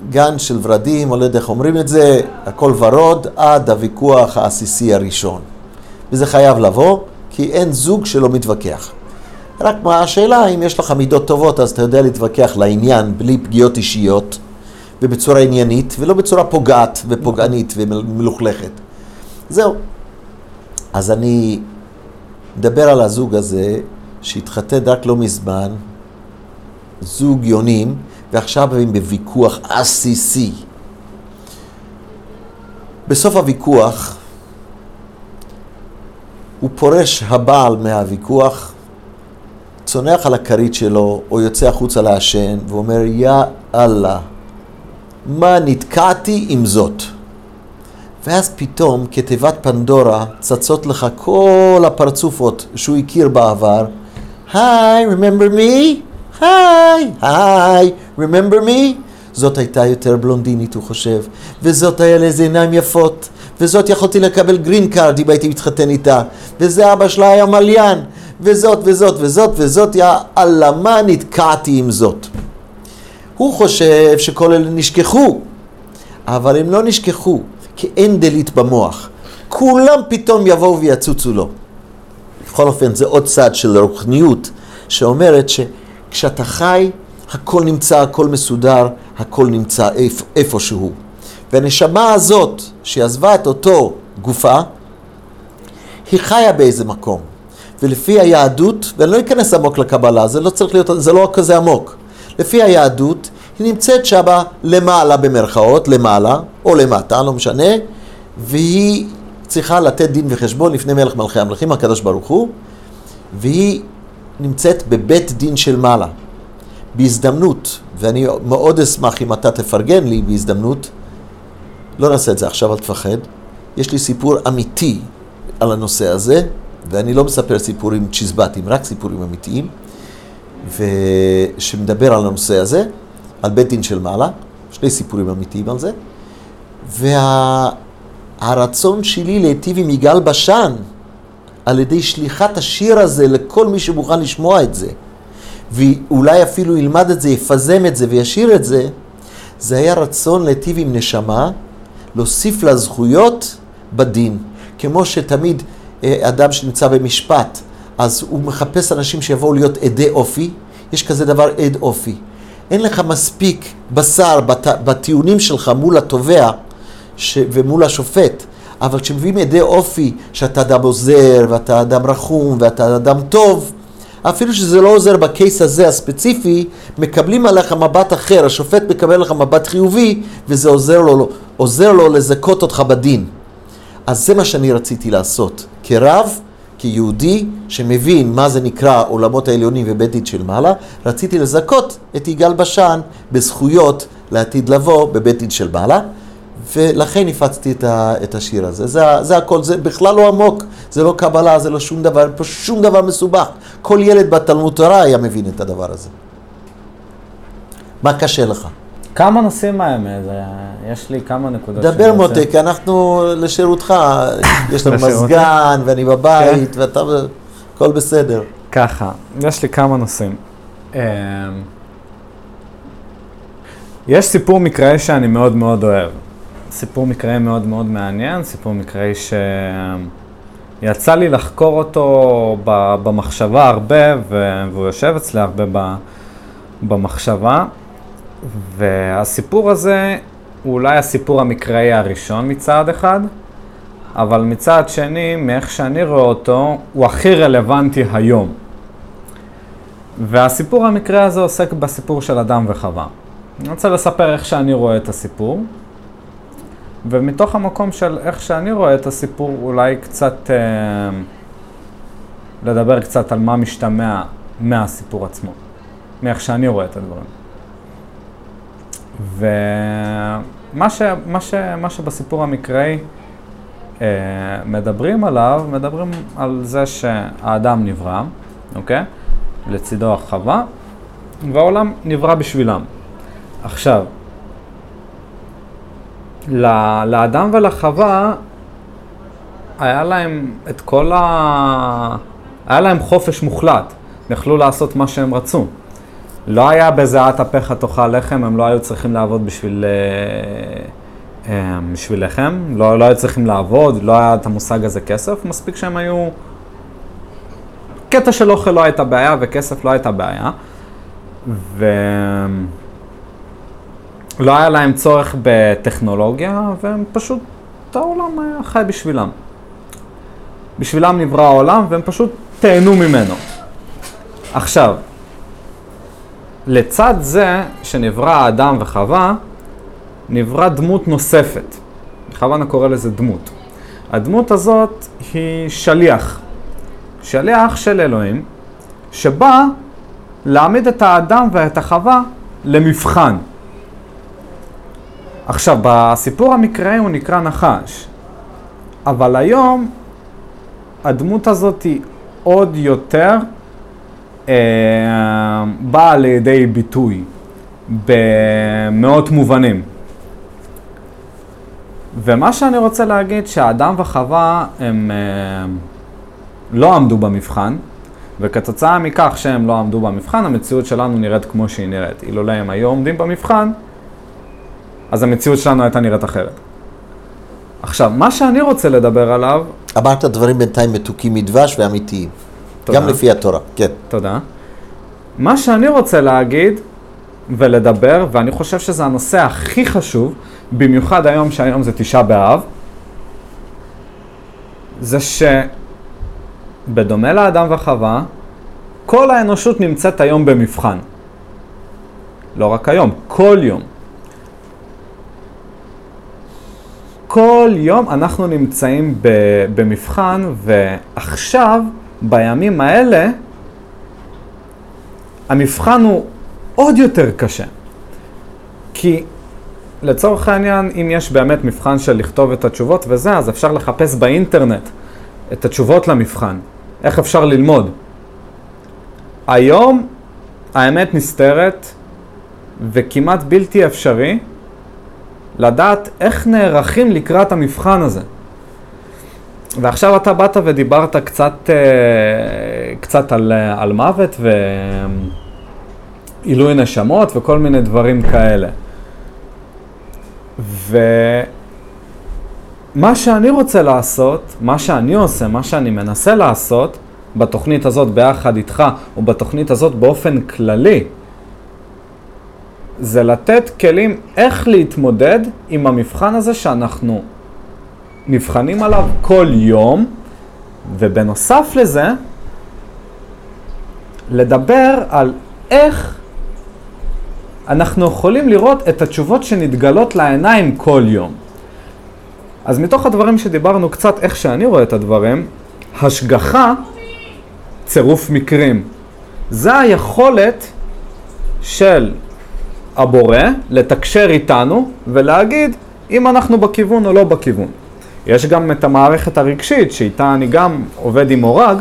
גן של ורדים, או לא יודע איך אומרים את זה, הכל ורוד, עד הוויכוח העסיסי הראשון. וזה חייב לבוא, כי אין זוג שלא מתווכח. רק מה השאלה, אם יש לך מידות טובות, אז אתה יודע להתווכח לעניין, בלי פגיעות אישיות, ובצורה עניינית, ולא בצורה פוגעת ופוגענית ומלוכלכת. זהו. אז אני מדבר על הזוג הזה, שהתחתן רק לא מזמן, זוג יונים, ועכשיו הם בוויכוח עסיסי. בסוף הוויכוח, הוא פורש הבעל מהוויכוח, צונח על הכרית שלו, או יוצא החוצה לעשן, ואומר, יא אללה, מה נתקעתי עם זאת? ואז פתאום, כתיבת פנדורה, צצות לך כל הפרצופות שהוא הכיר בעבר. היי, remember me? היי, היי, remember me? זאת הייתה יותר בלונדינית, הוא חושב, וזאת היה לה איזה עיניים יפות, וזאת יכולתי לקבל green card אם הייתי מתחתן איתה, וזה אבא שלה היה מליין, וזאת וזאת וזאת וזאת, יא אללה, מה נתקעתי עם זאת? הוא חושב שכל אלה נשכחו, אבל הם לא נשכחו, כי אין delete במוח. כולם פתאום יבואו ויצוצו לו. בכל אופן, זה עוד צד של רוחניות, שאומרת שכשאתה חי, הכל נמצא, הכל מסודר, הכל נמצא איפ, איפשהו. והנשמה הזאת, שעזבה את אותו גופה, היא חיה באיזה מקום. ולפי היהדות, ואני לא אכנס עמוק לקבלה, זה לא צריך להיות, זה לא כזה עמוק. לפי היהדות, היא נמצאת שמה למעלה במרכאות, למעלה, או למטה, לא משנה, והיא צריכה לתת דין וחשבון לפני מלך מלכי המלכים, הקדוש ברוך הוא, והיא נמצאת בבית דין של מעלה. בהזדמנות, ואני מאוד אשמח אם אתה תפרגן לי בהזדמנות, לא נעשה את זה עכשיו, אל תפחד. יש לי סיפור אמיתי על הנושא הזה, ואני לא מספר סיפורים צ'יזבטים, רק סיפורים אמיתיים, ושמדבר על הנושא הזה, על בית דין של מעלה, שני סיפורים אמיתיים על זה, והרצון שלי להיטיב עם יגאל בשן, על ידי שליחת השיר הזה לכל מי שמוכן לשמוע את זה, ואולי אפילו ילמד את זה, יפזם את זה וישיר את זה, זה היה רצון להיטיב עם נשמה, להוסיף לה זכויות בדין. כמו שתמיד אה, אדם שנמצא במשפט, אז הוא מחפש אנשים שיבואו להיות עדי אופי, יש כזה דבר עד אופי. אין לך מספיק בשר בת, בטיעונים שלך מול התובע ש, ומול השופט, אבל כשמביאים עדי אופי שאתה אדם עוזר ואתה אדם רחום ואתה אדם טוב, אפילו שזה לא עוזר בקייס הזה הספציפי, מקבלים עליך מבט אחר, השופט מקבל עליך מבט חיובי וזה עוזר לו, עוזר לו לזכות אותך בדין. אז זה מה שאני רציתי לעשות. כרב, כיהודי שמבין מה זה נקרא עולמות העליונים ובית דין של מעלה, רציתי לזכות את יגאל בשן בזכויות לעתיד לבוא בבית דין של מעלה, ולכן הפצתי את, ה, את השיר הזה. זה, זה הכל, זה בכלל לא עמוק, זה לא קבלה, זה לא שום דבר, פה שום דבר מסובך. כל ילד בתלמוד תורה היה מבין את הדבר הזה. מה קשה לך? כמה נושאים האמת, זה- יש לי כמה נקודות. דבר מותק, אנחנו לשירותך, יש לנו? מזגן ואני בבית כן. ואתה, הכל בסדר. ככה, יש לי כמה נושאים. אמ, יש סיפור מקראי שאני מאוד מאוד אוהב. סיפור מקראי מאוד מאוד מעניין, סיפור מקראי שיצא לי לחקור אותו במחשבה הרבה, והוא יושב אצלי הרבה במחשבה. והסיפור הזה הוא אולי הסיפור המקראי הראשון מצד אחד, אבל מצד שני, מאיך שאני רואה אותו, הוא הכי רלוונטי היום. והסיפור המקרה הזה עוסק בסיפור של אדם וחווה. אני רוצה לספר איך שאני רואה את הסיפור, ומתוך המקום של איך שאני רואה את הסיפור, אולי קצת אה, לדבר קצת על מה משתמע מהסיפור עצמו, מאיך שאני רואה את הדברים. ומה ש, מה ש, מה שבסיפור המקראי אה, מדברים עליו, מדברים על זה שהאדם נברא, אוקיי? לצידו החווה, והעולם נברא בשבילם. עכשיו, ל- לאדם ולחווה היה להם את כל ה... היה להם חופש מוחלט, יכלו לעשות מה שהם רצו. לא היה בזיעת אפיך תאכל לחם, הם לא היו צריכים לעבוד בשביל, אה, אה, בשביל לחם, לא, לא היו צריכים לעבוד, לא היה את המושג הזה כסף, מספיק שהם היו... קטע של אוכל לא הייתה בעיה וכסף לא הייתה בעיה. ו... לא היה להם צורך בטכנולוגיה, והם פשוט, העולם היה חי בשבילם. בשבילם נברא העולם, והם פשוט תהנו ממנו. עכשיו, לצד זה שנברא האדם וחווה, נברא דמות נוספת. בכוונה קורא לזה דמות. הדמות הזאת היא שליח. שליח של אלוהים, שבא להעמיד את האדם ואת החווה למבחן. עכשיו, בסיפור המקראי הוא נקרא נחש, אבל היום הדמות הזאת היא עוד יותר באה לידי ביטוי במאות מובנים. ומה שאני רוצה להגיד, שהאדם וחווה הם אה, לא עמדו במבחן, וכתוצאה מכך שהם לא עמדו במבחן, המציאות שלנו נראית כמו שהיא נראית. אילולא הם היו עומדים במבחן, אז המציאות שלנו הייתה נראית אחרת. עכשיו, מה שאני רוצה לדבר עליו, אמרת דברים בינתיים מתוקים מדבש ואמיתיים. תודה. גם לפי התורה, כן. תודה. מה שאני רוצה להגיד ולדבר, ואני חושב שזה הנושא הכי חשוב, במיוחד היום שהיום זה תשעה באב, זה שבדומה לאדם וחווה, כל האנושות נמצאת היום במבחן. לא רק היום, כל יום. כל יום אנחנו נמצאים במבחן, ועכשיו, בימים האלה, המבחן הוא עוד יותר קשה. כי לצורך העניין, אם יש באמת מבחן של לכתוב את התשובות וזה, אז אפשר לחפש באינטרנט את התשובות למבחן. איך אפשר ללמוד. היום האמת נסתרת וכמעט בלתי אפשרי לדעת איך נערכים לקראת המבחן הזה. ועכשיו אתה באת ודיברת קצת, אה, קצת על, אה, על מוות ועילוי נשמות וכל מיני דברים כאלה. ומה שאני רוצה לעשות, מה שאני עושה, מה שאני מנסה לעשות, בתוכנית הזאת ביחד איתך, או בתוכנית הזאת באופן כללי, זה לתת כלים איך להתמודד עם המבחן הזה שאנחנו נבחנים עליו כל יום, ובנוסף לזה, לדבר על איך אנחנו יכולים לראות את התשובות שנתגלות לעיניים כל יום. אז מתוך הדברים שדיברנו קצת, איך שאני רואה את הדברים, השגחה, צירוף מקרים. זה היכולת של הבורא לתקשר איתנו ולהגיד אם אנחנו בכיוון או לא בכיוון. יש גם את המערכת הרגשית, שאיתה אני גם עובד עם מורג,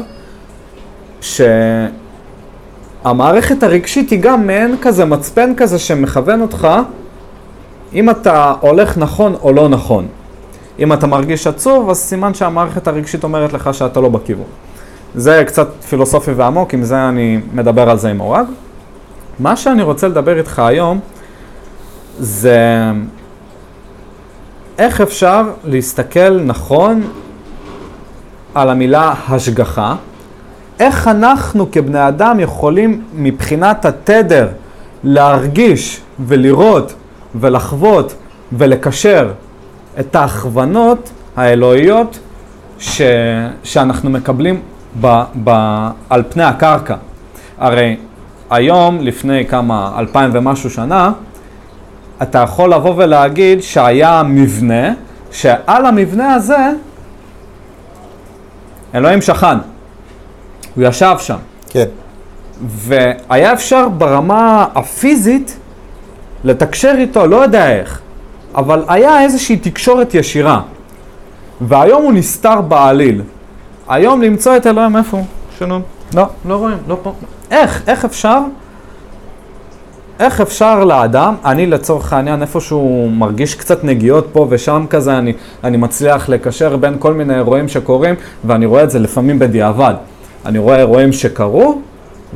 שהמערכת הרגשית היא גם מעין כזה מצפן כזה שמכוון אותך אם אתה הולך נכון או לא נכון. אם אתה מרגיש עצוב, אז סימן שהמערכת הרגשית אומרת לך שאתה לא בכיוון. זה קצת פילוסופי ועמוק, עם זה אני מדבר על זה עם מורג. מה שאני רוצה לדבר איתך היום זה איך אפשר להסתכל נכון על המילה השגחה, איך אנחנו כבני אדם יכולים מבחינת התדר להרגיש ולראות ולחוות ולקשר את ההכוונות האלוהיות ש... שאנחנו מקבלים ב... ב... על פני הקרקע. הרי היום, לפני כמה, אלפיים ומשהו שנה, אתה יכול לבוא ולהגיד שהיה מבנה, שעל המבנה הזה אלוהים שכן. הוא ישב שם. כן. והיה אפשר ברמה הפיזית לתקשר איתו, לא יודע איך, אבל היה איזושהי תקשורת ישירה. והיום הוא נסתר בעליל. היום למצוא את אלוהים איפה הוא? שלום. לא, לא רואים, לא פה. איך? איך אפשר? איך אפשר לאדם, אני לצורך העניין איפשהו מרגיש קצת נגיעות פה ושם כזה, אני, אני מצליח לקשר בין כל מיני אירועים שקורים, ואני רואה את זה לפעמים בדיעבד. אני רואה אירועים שקרו,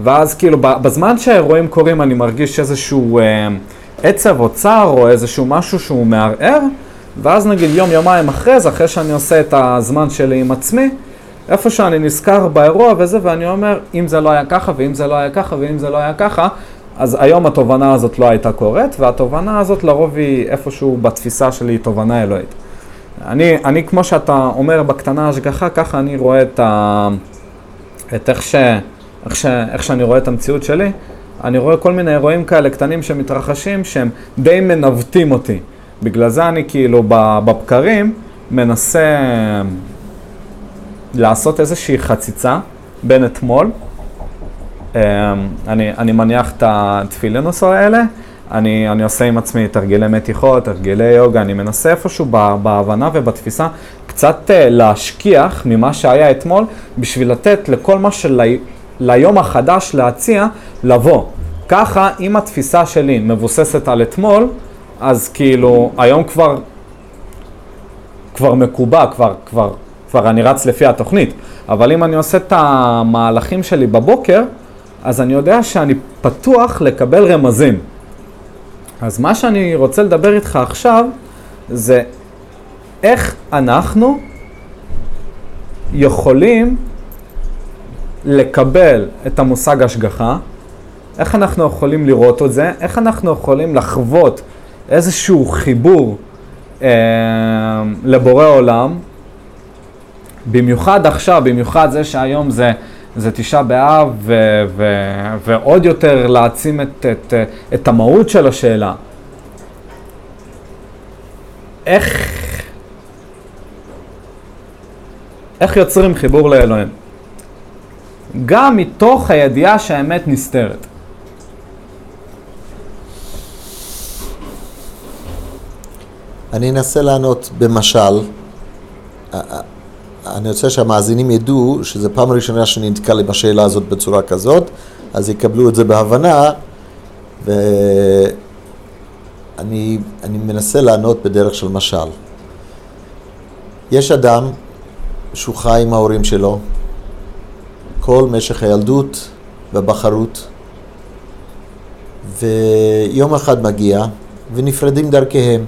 ואז כאילו בזמן שהאירועים קורים אני מרגיש איזשהו אה, עצב או צער או איזשהו משהו שהוא מערער, ואז נגיד יום יומיים אחרי זה, אחרי שאני עושה את הזמן שלי עם עצמי, איפה שאני נזכר באירוע וזה, ואני אומר, אם זה לא היה ככה, ואם זה לא היה ככה, ואם זה לא היה ככה, אז היום התובנה הזאת לא הייתה קורית, והתובנה הזאת לרוב היא איפשהו בתפיסה שלי תובנה אלוהית. אני, אני כמו שאתה אומר בקטנה השגחה, ככה אני רואה את, ה, את איך, ש, איך, ש, איך שאני רואה את המציאות שלי. אני רואה כל מיני אירועים כאלה קטנים שמתרחשים שהם די מנווטים אותי. בגלל זה אני כאילו בבקרים מנסה לעשות איזושהי חציצה בין אתמול אני, אני מניח את התפילינוס האלה, אני, אני עושה עם עצמי תרגילי מתיחות, תרגילי יוגה, אני מנסה איפשהו בהבנה ובתפיסה קצת אה, להשכיח ממה שהיה אתמול, בשביל לתת לכל מה שליום החדש להציע, לבוא. ככה, אם התפיסה שלי מבוססת על אתמול, אז כאילו, היום כבר, כבר מקובע, כבר, כבר, כבר אני רץ לפי התוכנית. אבל אם אני עושה את המהלכים שלי בבוקר, אז אני יודע שאני פתוח לקבל רמזים. אז מה שאני רוצה לדבר איתך עכשיו, זה איך אנחנו יכולים לקבל את המושג השגחה, איך אנחנו יכולים לראות את זה, איך אנחנו יכולים לחוות איזשהו חיבור אה, לבורא עולם, במיוחד עכשיו, במיוחד זה שהיום זה, זה תשעה באב, ו, ו, ועוד יותר להעצים את, את, את המהות של השאלה. איך, איך יוצרים חיבור לאלוהים? גם מתוך הידיעה שהאמת נסתרת. אני אנסה לענות במשל. אני רוצה שהמאזינים ידעו שזו פעם ראשונה שאני נתקל בשאלה הזאת בצורה כזאת, אז יקבלו את זה בהבנה, ואני אני מנסה לענות בדרך של משל. יש אדם שהוא חי עם ההורים שלו כל משך הילדות והבחרות, ויום אחד מגיע ונפרדים דרכיהם.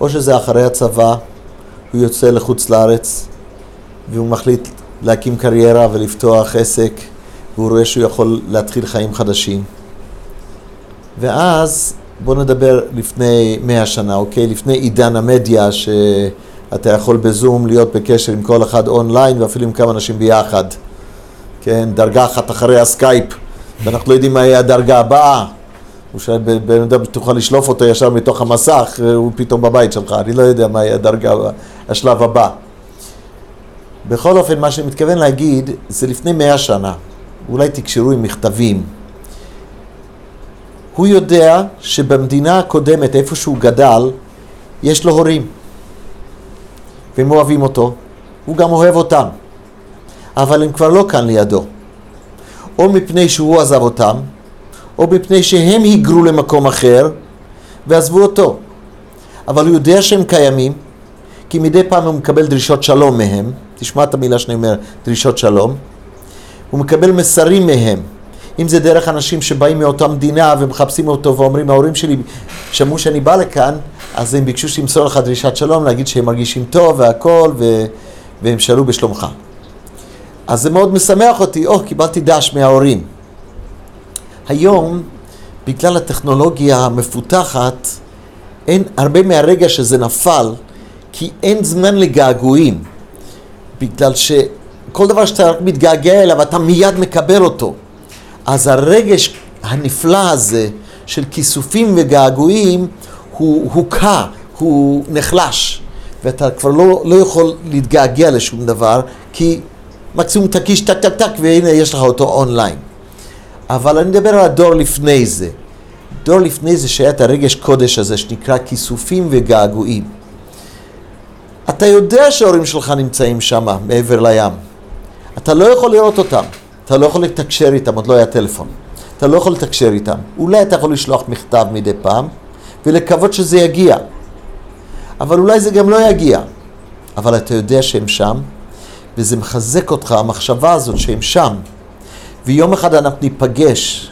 או שזה אחרי הצבא, הוא יוצא לחוץ לארץ והוא מחליט להקים קריירה ולפתוח עסק והוא רואה שהוא יכול להתחיל חיים חדשים. ואז בואו נדבר לפני מאה שנה, אוקיי? לפני עידן המדיה שאתה יכול בזום להיות בקשר עם כל אחד אונליין ואפילו עם כמה אנשים ביחד. כן, דרגה אחת אחרי הסקייפ ואנחנו לא יודעים מה יהיה הדרגה הבאה. הוא שואל, בן אדם תוכל לשלוף אותו ישר מתוך המסך, הוא פתאום בבית שלך, אני לא יודע מה יהיה הדרגה, השלב הבא. בכל אופן, מה שאני מתכוון להגיד, זה לפני מאה שנה, אולי תקשרו עם מכתבים. הוא יודע שבמדינה הקודמת, איפה שהוא גדל, יש לו הורים. והם אוהבים אותו, הוא גם אוהב אותם. אבל הם כבר לא כאן לידו. או מפני שהוא עזב אותם, או מפני שהם היגרו למקום אחר ועזבו אותו. אבל הוא יודע שהם קיימים, כי מדי פעם הוא מקבל דרישות שלום מהם, תשמע את המילה שאני אומר, דרישות שלום, הוא מקבל מסרים מהם, אם זה דרך אנשים שבאים מאותה מדינה ומחפשים אותו ואומרים, ההורים שלי שמעו שאני בא לכאן, אז הם ביקשו שימסור לך דרישת שלום, להגיד שהם מרגישים טוב והכל, ו... והם שאלו בשלומך. אז זה מאוד משמח אותי, או, oh, קיבלתי דש מההורים. היום, בגלל הטכנולוגיה המפותחת, אין הרבה מהרגע שזה נפל, כי אין זמן לגעגועים. בגלל שכל דבר שאתה רק מתגעגע אליו, אתה מיד מקבל אותו. אז הרגש הנפלא הזה של כיסופים וגעגועים הוא הוכה, הוא נחלש. ואתה כבר לא, לא יכול להתגעגע לשום דבר, כי מקסימום תקיש טק טק טק והנה יש לך אותו אונליין. אבל אני מדבר על הדור לפני זה. דור לפני זה שהיה את הרגש קודש הזה שנקרא כיסופים וגעגועים. אתה יודע שההורים שלך נמצאים שם, מעבר לים. אתה לא יכול לראות אותם, אתה לא יכול לתקשר איתם, עוד לא היה טלפון. אתה לא יכול לתקשר איתם. אולי אתה יכול לשלוח מכתב מדי פעם ולקוות שזה יגיע. אבל אולי זה גם לא יגיע. אבל אתה יודע שהם שם, וזה מחזק אותך, המחשבה הזאת שהם שם. ויום אחד אנחנו ניפגש,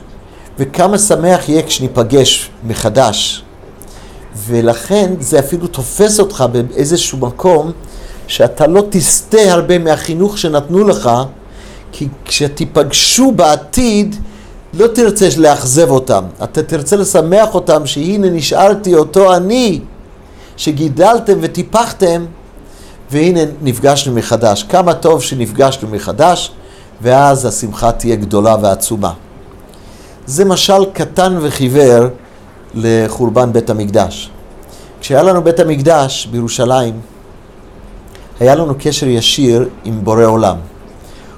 וכמה שמח יהיה כשניפגש מחדש. ולכן זה אפילו תופס אותך באיזשהו מקום שאתה לא תסטה הרבה מהחינוך שנתנו לך, כי כשתיפגשו בעתיד, לא תרצה לאכזב אותם. אתה תרצה לשמח אותם שהנה נשארתי אותו אני שגידלתם וטיפחתם, והנה נפגשנו מחדש. כמה טוב שנפגשנו מחדש, ואז השמחה תהיה גדולה ועצומה. זה משל קטן וחיוור לחורבן בית המקדש. כשהיה לנו בית המקדש בירושלים, היה לנו קשר ישיר עם בורא עולם.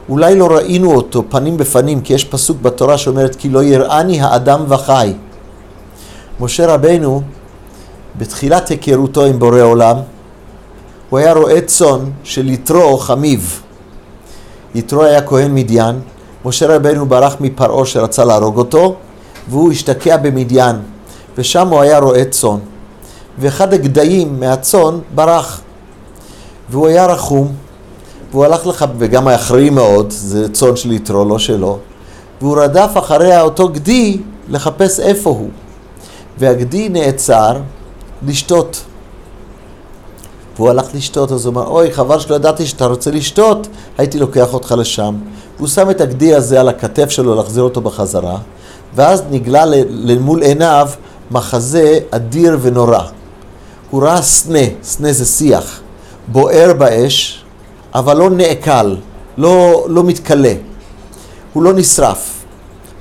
אולי לא ראינו אותו פנים בפנים, כי יש פסוק בתורה שאומרת כי לא יראני האדם וחי. משה רבנו, בתחילת היכרותו עם בורא עולם, הוא היה רועה צאן של יתרו חמיב. יתרו היה כהן מדיין, משה רבנו ברח מפרעה שרצה להרוג אותו, והוא השתקע במדיין, ושם הוא היה רועה צאן. ואחד הגדיים מהצאן ברח, והוא היה רחום, והוא הלך לך, וגם היה אחראי מאוד, זה צאן של יתרו, לא שלו, והוא רדף אחרי אותו גדי לחפש איפה הוא. והגדי נעצר לשתות. והוא הלך לשתות, אז הוא אמר, אוי, חבל שלא ידעתי שאתה רוצה לשתות, הייתי לוקח אותך לשם. והוא שם את הגדי הזה על הכתף שלו להחזיר אותו בחזרה, ואז נגלה למול עיניו מחזה אדיר ונורא. הוא ראה סנה, סנה זה שיח, בוער באש, אבל לא נעקל, לא, לא מתכלה. הוא לא נשרף.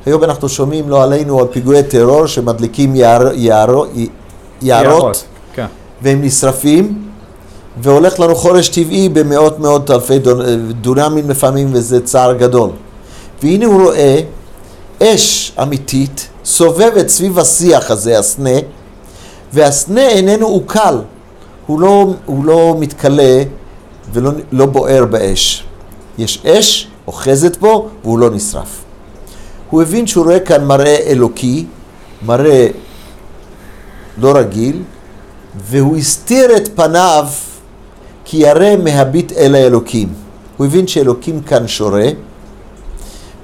היום אנחנו שומעים, לא עלינו, על פיגועי טרור שמדליקים יער, יער, יערות, כן. והם נשרפים, והולך לנו חורש טבעי במאות מאות אלפי דונ- דונמים לפעמים, וזה צער גדול. והנה הוא רואה אש אמיתית סובבת סביב השיח הזה, הסנה, והסנה איננו עוקל, הוא לא, הוא לא מתכלה ולא לא בוער באש. יש אש אוחזת בו והוא לא נשרף. הוא הבין שהוא רואה כאן מראה אלוקי, מראה לא רגיל, והוא הסתיר את פניו כי ירא מהביט אל האלוקים. הוא הבין שאלוקים כאן שורה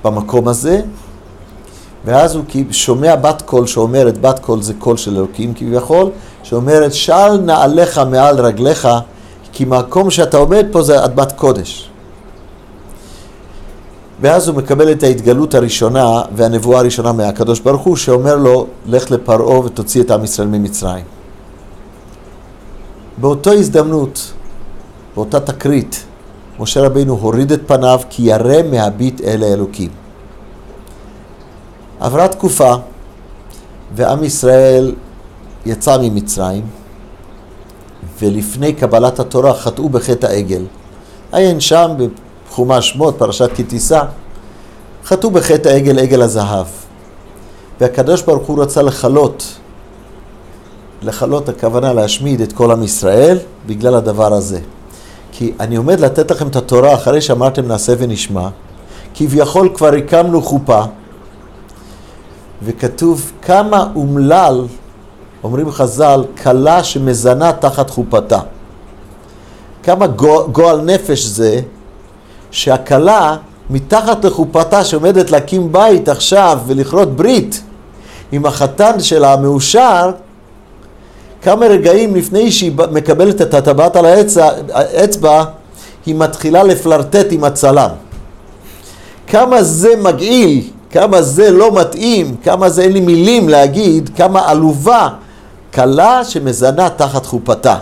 במקום הזה, ואז הוא שומע בת קול שאומרת, בת קול זה קול של אלוקים כביכול, שאומרת של נעליך מעל רגליך, כי מקום שאתה עומד פה זה אדמת קודש. ואז הוא מקבל את ההתגלות הראשונה והנבואה הראשונה מהקדוש ברוך הוא, שאומר לו, לך לפרעה ותוציא את עם ישראל ממצרים. באותו הזדמנות, באותה תקרית, משה רבינו הוריד את פניו כי ירא מהביט אל האלוקים. עברה תקופה, ועם ישראל יצא ממצרים, ולפני קבלת התורה חטאו בחטא העגל. עיין שם בחומש שמות, פרשת כי תישא, חטאו בחטא העגל, עגל הזהב. והקדוש ברוך הוא רצה לכלות, לכלות הכוונה להשמיד את כל עם ישראל בגלל הדבר הזה. כי אני עומד לתת לכם את התורה אחרי שאמרתם נעשה ונשמע, כביכול כבר הקמנו חופה, וכתוב כמה אומלל, אומרים חז"ל, כלה שמזנה תחת חופתה. כמה גו- גועל נפש זה שהכלה מתחת לחופתה שעומדת להקים בית עכשיו ולכרות ברית עם החתן שלה המאושר, כמה רגעים לפני שהיא מקבלת את הטבעת על האצבע, היא מתחילה לפלרטט עם הצלם. כמה זה מגעיל, כמה זה לא מתאים, כמה זה אין לי מילים להגיד, כמה עלובה, כלה שמזנה תחת חופתה.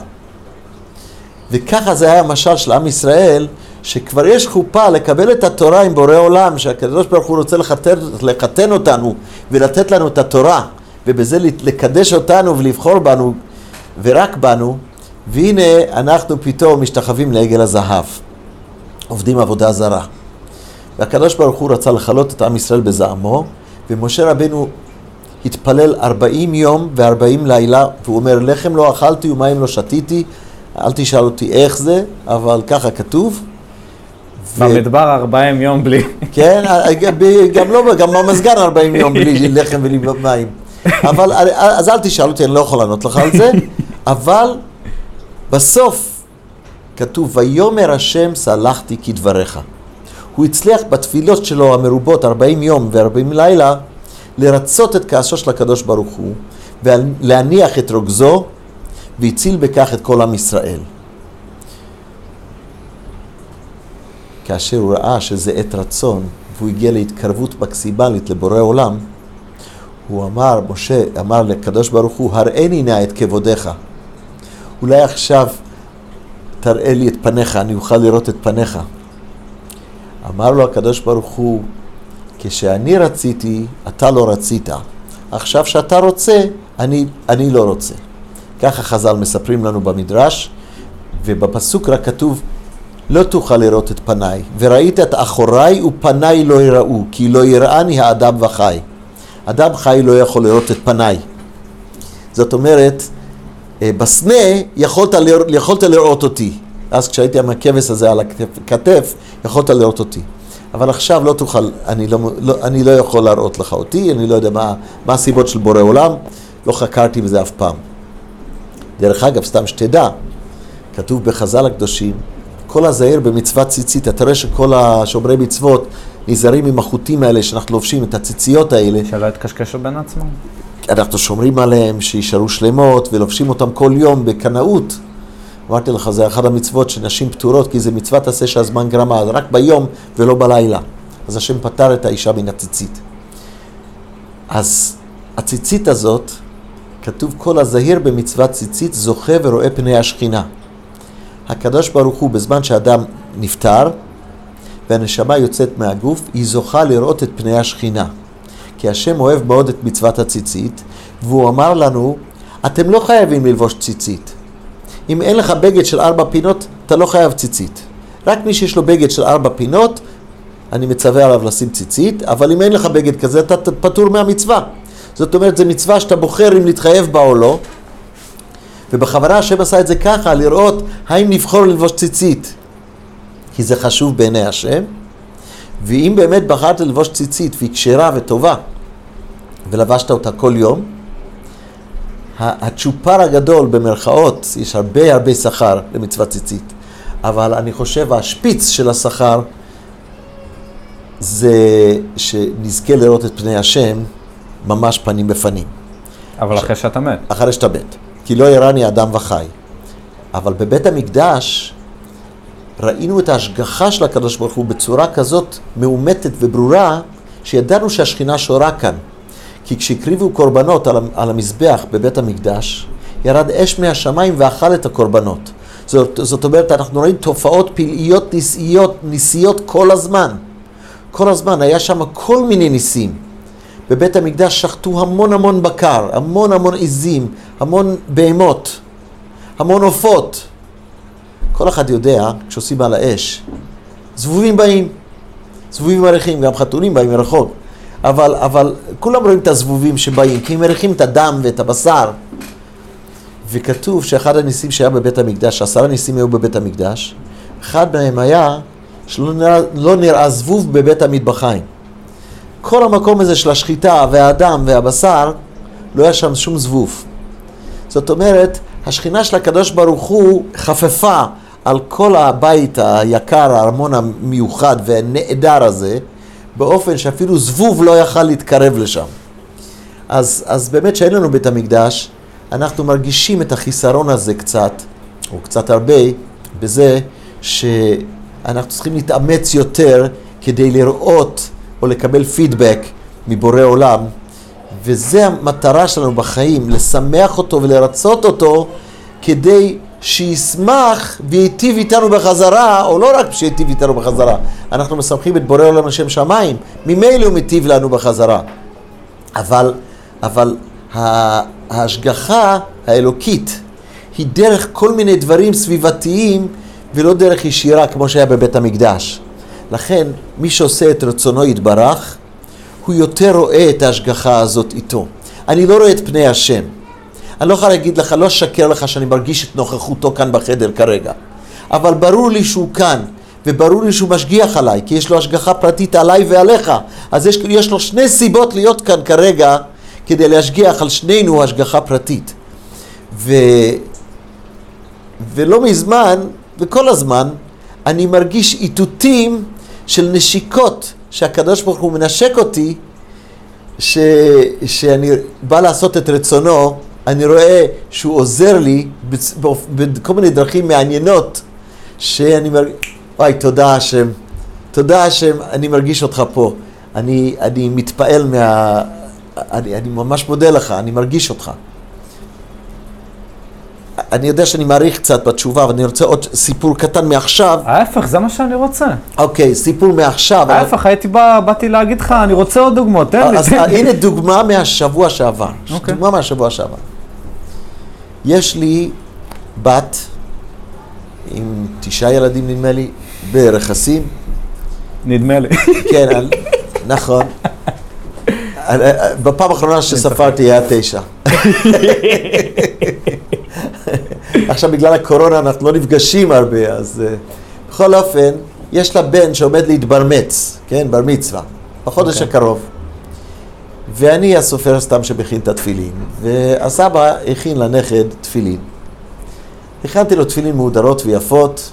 וככה זה היה המשל של עם ישראל, שכבר יש חופה לקבל את התורה עם בורא עולם, שהקדוש ברוך הוא רוצה לחתן, לחתן אותנו ולתת לנו את התורה, ובזה לקדש אותנו ולבחור בנו ורק בנו, והנה אנחנו פתאום משתחווים לעגל הזהב, עובדים עבודה זרה. והקדוש ברוך הוא רצה לכלות את עם ישראל בזעמו, ומשה רבנו התפלל ארבעים יום וארבעים לילה, והוא אומר, לחם לא אכלתי ומים לא שתיתי, אל תשאל אותי איך זה, אבל ככה כתוב. במדבר 40 יום בלי... כן, גם לא, גם במזגן 40 יום בלי לחם ובלי מים. אבל, אז אל תשאל אותי, אני לא יכול לענות לך על זה, אבל בסוף כתוב, ויאמר השם סלחתי כדבריך. הוא הצליח בתפילות שלו המרובות, 40 יום ו-40 לילה, לרצות את כעסו של הקדוש ברוך הוא, ולהניח את רוגזו, והציל בכך את כל עם ישראל. כאשר הוא ראה שזה עת רצון, והוא הגיע להתקרבות מקסימלית לבורא עולם, הוא אמר, משה אמר לקדוש ברוך הוא, הראיני נא את כבודיך. אולי עכשיו תראה לי את פניך, אני אוכל לראות את פניך. אמר לו הקדוש ברוך הוא, כשאני רציתי, אתה לא רצית. עכשיו שאתה רוצה, אני, אני לא רוצה. ככה חז"ל מספרים לנו במדרש, ובפסוק רק כתוב, לא תוכל לראות את פניי, וראית את אחוריי ופניי לא יראו, כי לא יראני האדם וחי. אדם חי לא יכול לראות את פניי. זאת אומרת, בסנה יכולת, יכולת לראות אותי. אז כשהייתי עם הכבש הזה על הכתף, יכולת לראות אותי. אבל עכשיו לא תוכל, אני לא, לא, אני לא יכול להראות לך אותי, אני לא יודע מה, מה הסיבות של בורא עולם, לא חקרתי בזה אף פעם. דרך אגב, סתם שתדע, כתוב בחז"ל הקדושים, כל הזעיר במצוות ציצית, אתה רואה שכל השומרי מצוות נזהרים עם החוטים האלה שאנחנו לובשים, את הציציות האלה. שלא יתקשקשו בין עצמם. אנחנו שומרים עליהם, שישארו שלמות, ולובשים אותם כל יום בקנאות. אמרתי לך, זה אחת המצוות שנשים פטורות, כי זה מצוות עשה שהזמן גרמה, רק ביום ולא בלילה. אז השם פטר את האישה מן הציצית. אז הציצית הזאת, כתוב כל הזהיר במצוות ציצית זוכה ורואה פני השכינה. הקדוש ברוך הוא, בזמן שאדם נפטר והנשמה יוצאת מהגוף, היא זוכה לראות את פני השכינה. כי השם אוהב מאוד את מצוות הציצית, והוא אמר לנו, אתם לא חייבים ללבוש ציצית. אם אין לך בגד של ארבע פינות, אתה לא חייב ציצית. רק מי שיש לו בגד של ארבע פינות, אני מצווה עליו לשים ציצית, אבל אם אין לך בגד כזה, אתה פטור מהמצווה. זאת אומרת, זו מצווה שאתה בוחר אם להתחייב בה או לא, ובכוונה השם עשה את זה ככה, לראות האם נבחור ללבוש ציצית, כי זה חשוב בעיני השם, ואם באמת בחרת ללבוש ציצית והיא כשרה וטובה, ולבשת אותה כל יום, הצ'ופר הגדול במרכאות, יש הרבה הרבה שכר למצוות ציצית, אבל אני חושב השפיץ של השכר זה שנזכה לראות את פני השם ממש פנים בפנים. אבל אחרי שאתה מת. אחרי שאתה מת. כי לא יראני אדם וחי. אבל בבית המקדש ראינו את ההשגחה של הקדוש ברוך הוא בצורה כזאת מאומתת וברורה, שידענו שהשכינה שורה כאן. כי כשהקריבו קורבנות על, המזבח בבית המקדש, ירד אש מהשמיים ואכל את הקורבנות. זאת, זאת אומרת, אנחנו רואים תופעות פלאיות ניסיות, ניסיות כל הזמן. כל הזמן, היה שם כל מיני ניסים. בבית המקדש שחטו המון המון בקר, המון המון עיזים, המון בהמות, המון עופות. כל אחד יודע, כשעושים על האש, זבובים באים, זבובים מריחים, גם חתולים באים מרחוק. אבל, אבל כולם רואים את הזבובים שבאים, כי הם מריחים את הדם ואת הבשר. וכתוב שאחד הניסים שהיה בבית המקדש, עשרה ניסים היו בבית המקדש, אחד מהם היה שלא נראה, לא נראה זבוב בבית המטבחיים. כל המקום הזה של השחיטה והדם והבשר, לא היה שם שום זבוב. זאת אומרת, השכינה של הקדוש ברוך הוא חפפה על כל הבית היקר, הארמון המיוחד והנעדר הזה, באופן שאפילו זבוב לא יכל להתקרב לשם. אז, אז באמת שאין לנו בית המקדש, אנחנו מרגישים את החיסרון הזה קצת, או קצת הרבה, בזה שאנחנו צריכים להתאמץ יותר כדי לראות או לקבל פידבק מבורא עולם, וזה המטרה שלנו בחיים, לשמח אותו ולרצות אותו כדי שישמח וייטיב איתנו בחזרה, או לא רק שייטיב איתנו בחזרה, אנחנו משמחים את בורא עולם השם שמיים, ממילא הוא מיטיב לנו בחזרה. אבל, אבל ההשגחה האלוקית היא דרך כל מיני דברים סביבתיים ולא דרך ישירה כמו שהיה בבית המקדש. לכן, מי שעושה את רצונו יתברך, הוא יותר רואה את ההשגחה הזאת איתו. אני לא רואה את פני השם. אני לא יכול להגיד לך, לא אשקר לך שאני מרגיש את נוכחותו כאן בחדר כרגע. אבל ברור לי שהוא כאן, וברור לי שהוא משגיח עליי, כי יש לו השגחה פרטית עליי ועליך. אז יש, יש לו שני סיבות להיות כאן כרגע, כדי להשגיח על שנינו השגחה פרטית. ו... ולא מזמן, וכל הזמן, אני מרגיש איתותים של נשיקות, שהקדוש ברוך הוא מנשק אותי, ש... שאני בא לעשות את רצונו, אני רואה שהוא עוזר לי בכל מיני דרכים מעניינות, שאני מרגיש, וואי, תודה השם, תודה השם, אני מרגיש אותך פה. אני, אני מתפעל מה... אני, אני ממש מודה לך, אני מרגיש אותך. אני יודע שאני מעריך קצת בתשובה, ואני רוצה עוד סיפור קטן מעכשיו. ההפך, זה מה שאני רוצה. אוקיי, סיפור מעכשיו. ההפך, הייתי בא, באתי להגיד לך, אני רוצה עוד דוגמאות, תן לי, אז. הנה דוגמה מהשבוע שעבר. אוקיי. דוגמה מהשבוע שעבר. יש לי בת עם תשעה ילדים, נדמה לי, ברכסים. נדמה לי. כן, על- נכון. בפעם האחרונה שספרתי היה תשע. עכשיו בגלל הקורונה אנחנו לא נפגשים הרבה, אז אה, בכל אופן, יש לה בן שעומד להתברמץ, כן, בר מצווה, בחודש אוקיי. הקרוב. ואני הסופר סתם שמכין את התפילין, והסבא הכין לנכד תפילין. הכנתי לו תפילין מהודרות ויפות.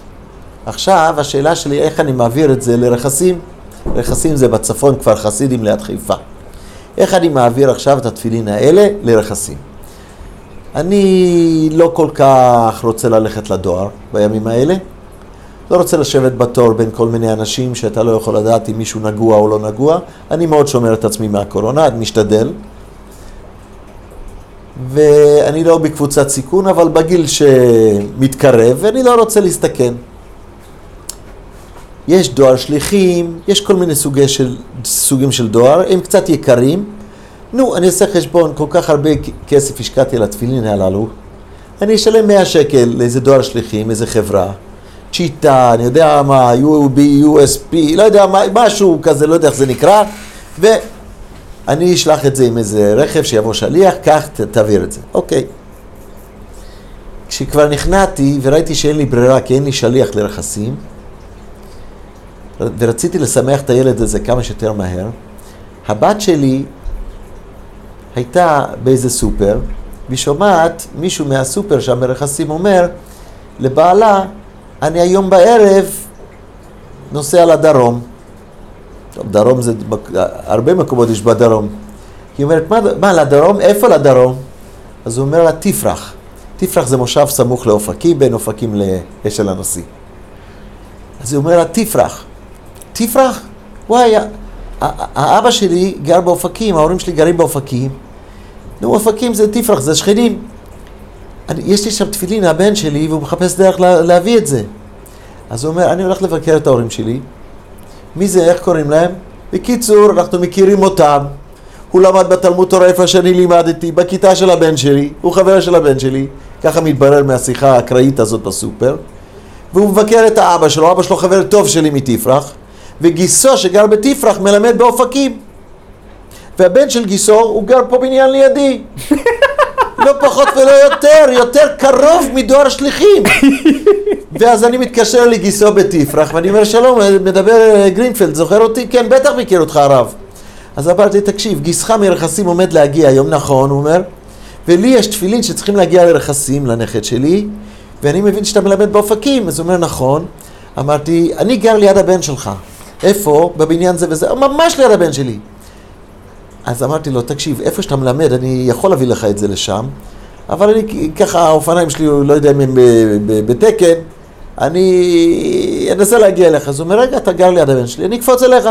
עכשיו, השאלה שלי, איך אני מעביר את זה לרכסים? רכסים זה בצפון, כפר חסידים ליד חיפה. איך אני מעביר עכשיו את התפילין האלה לרכסים? אני לא כל כך רוצה ללכת לדואר בימים האלה. לא רוצה לשבת בתור בין כל מיני אנשים שאתה לא יכול לדעת אם מישהו נגוע או לא נגוע. אני מאוד שומר את עצמי מהקורונה, אני משתדל. ואני לא בקבוצת סיכון, אבל בגיל שמתקרב, ואני לא רוצה להסתכן. יש דואר שליחים, יש כל מיני סוגי של, סוגים של דואר, הם קצת יקרים. נו, אני אעשה חשבון, כל כך הרבה כסף השקעתי על התפילין הללו, אני אשלם 100 שקל לאיזה דואר שליחים, איזה חברה, צ'יטה, אני יודע מה, UB, USP, לא יודע מה, משהו כזה, לא יודע איך זה נקרא, ואני אשלח את זה עם איזה רכב שיבוא שליח, קח, תעביר את זה. אוקיי. כשכבר נכנעתי וראיתי שאין לי ברירה כי אין לי שליח לרכסים, ורציתי לשמח את הילד הזה כמה שיותר מהר, הבת שלי הייתה באיזה סופר, והיא שומעת מישהו מהסופר שם ברכסים אומר לבעלה, אני היום בערב נוסע לדרום. טוב, דרום זה, הרבה מקומות יש בדרום. היא אומרת, מה, מה לדרום? איפה לדרום? אז הוא אומר לה, תפרח. תפרח זה מושב סמוך לאופקים, בין אופקים לאשל הנשיא. אז הוא אומר לה, תפרח. תפרח? וואי, האבא שלי גר באופקים, ההורים שלי גרים באופקים. נו, אופקים זה תפרח, זה שכנים. אני, יש לי שם תפילין, הבן שלי, והוא מחפש דרך לה, להביא את זה. אז הוא אומר, אני הולך לבקר את ההורים שלי. מי זה, איך קוראים להם? בקיצור, אנחנו מכירים אותם. הוא למד בתלמוד תורה איפה שאני לימדתי, בכיתה של הבן שלי, הוא חבר של הבן שלי, ככה מתברר מהשיחה האקראית הזאת בסופר. והוא מבקר את האבא שלו, אבא שלו חבר טוב שלי מתפרח, וגיסו שגר בתפרח מלמד באופקים. והבן של גיסו, הוא גר פה בניין לידי. לא פחות ולא יותר, יותר קרוב מדואר שליחים. ואז אני מתקשר לגיסו בתפרח, ואני אומר, שלום, מדבר אה, גרינפלד, זוכר אותי? כן, בטח מכיר אותך הרב. אז אמרתי, תקשיב, גיסך מרכסים עומד להגיע היום, נכון, הוא אומר, ולי יש תפילין שצריכים להגיע לרכסים, לנכד שלי, ואני מבין שאתה מלמד באופקים, אז הוא אומר, נכון. אמרתי, אני גר ליד הבן שלך. איפה? בבניין זה וזה, ממש ליד הבן שלי. אז אמרתי לו, תקשיב, איפה שאתה מלמד, אני יכול להביא לך את זה לשם, אבל אני ככה, האופניים שלי, לא יודע אם הם בתקן, אני אנסה להגיע אליך. אז הוא אומר, רגע, אתה גר ליד הבן שלי, אני אקפוץ אליך.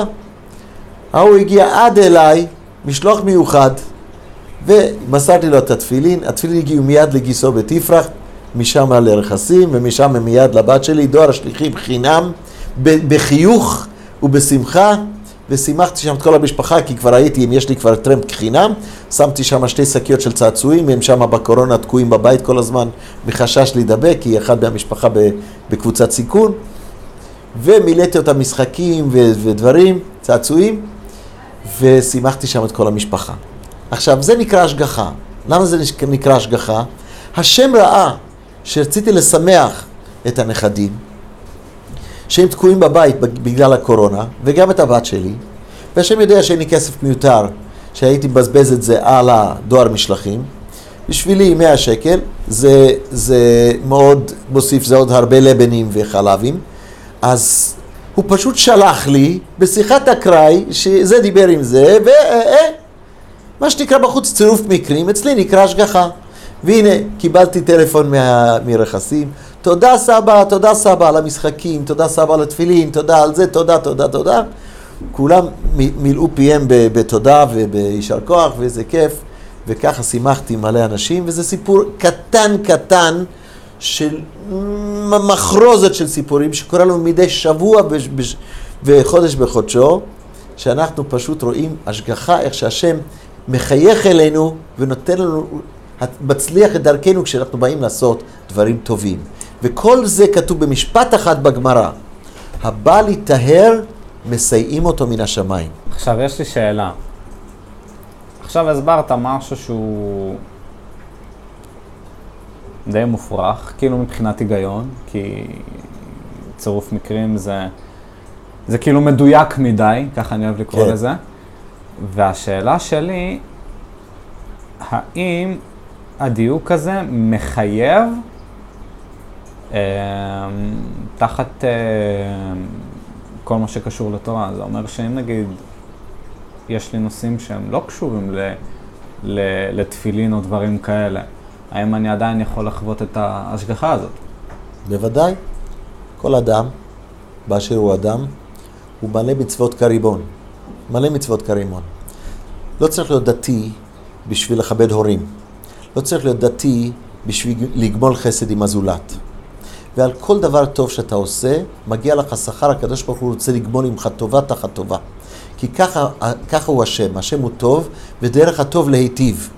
ההוא הגיע עד אליי, משלוח מיוחד, ומסרתי לו את התפילין, התפילין הגיעו מיד לגיסו בתפרח, משם לרכסים, ומשם מיד לבת שלי, דואר השליחים חינם, בחיוך ובשמחה, ושימחתי שם את כל המשפחה, כי כבר הייתי, אם יש לי כבר טרמפ חינם, שמתי שם שתי שקיות של צעצועים, הם שם בקורונה תקועים בבית כל הזמן, מחשש להידבק, כי אחד מהמשפחה בקבוצת סיכון, ומילאתי אותם משחקים ו- ודברים, צעצועים, ושימחתי שם את כל המשפחה. עכשיו, זה נקרא השגחה. למה זה נקרא השגחה? השם ראה שרציתי לשמח את הנכדים, שהם תקועים בבית בגלל הקורונה, וגם את הבת שלי, והשם יודע שאין לי כסף מיותר, שהייתי מבזבז את זה על הדואר משלחים. בשבילי 100 שקל, זה, זה מאוד מוסיף, זה עוד הרבה לבנים וחלבים. אז הוא פשוט שלח לי בשיחת אקראי, שזה דיבר עם זה, ו... אה, מה שנקרא בחוץ צירוף מקרים, אצלי נקרא השגחה. והנה, קיבלתי טלפון מה, מרכסים, תודה סבא, תודה סבא על המשחקים, תודה סבא על התפילין, תודה על זה, תודה, תודה, תודה. כולם מילאו פיהם בתודה וביישר כוח, ואיזה כיף, וככה שימחתי מלא אנשים, וזה סיפור קטן קטן של מחרוזת של סיפורים שקורה לנו מדי שבוע וחודש בחודשו, שאנחנו פשוט רואים השגחה, איך שהשם מחייך אלינו ונותן לנו, מצליח את דרכנו כשאנחנו באים לעשות דברים טובים. וכל זה כתוב במשפט אחד בגמרא, הבא להיטהר, מסייעים אותו מן השמיים. עכשיו, יש לי שאלה. עכשיו הסברת משהו שהוא די מופרך, כאילו מבחינת היגיון, כי צירוף מקרים זה, זה כאילו מדויק מדי, ככה אני אוהב לקרוא כן. לזה. והשאלה שלי, האם הדיוק הזה מחייב תחת אה, כל מה שקשור לתורה? זה אומר שאם נגיד יש לי נושאים שהם לא קשורים ל, ל, לתפילין או דברים כאלה, האם אני עדיין יכול לחוות את ההשגחה הזאת? בוודאי. כל אדם, באשר הוא אדם, הוא מלא מצוות כריבון. מלא מצוות כרימון. לא צריך להיות דתי בשביל לכבד הורים. לא צריך להיות דתי בשביל לגמול חסד עם הזולת. ועל כל דבר טוב שאתה עושה, מגיע לך שכר, הקדוש ברוך הוא רוצה לגמול ממך טובה תחת טובה. כי ככה, ככה הוא השם, השם הוא טוב, ודרך הטוב להיטיב.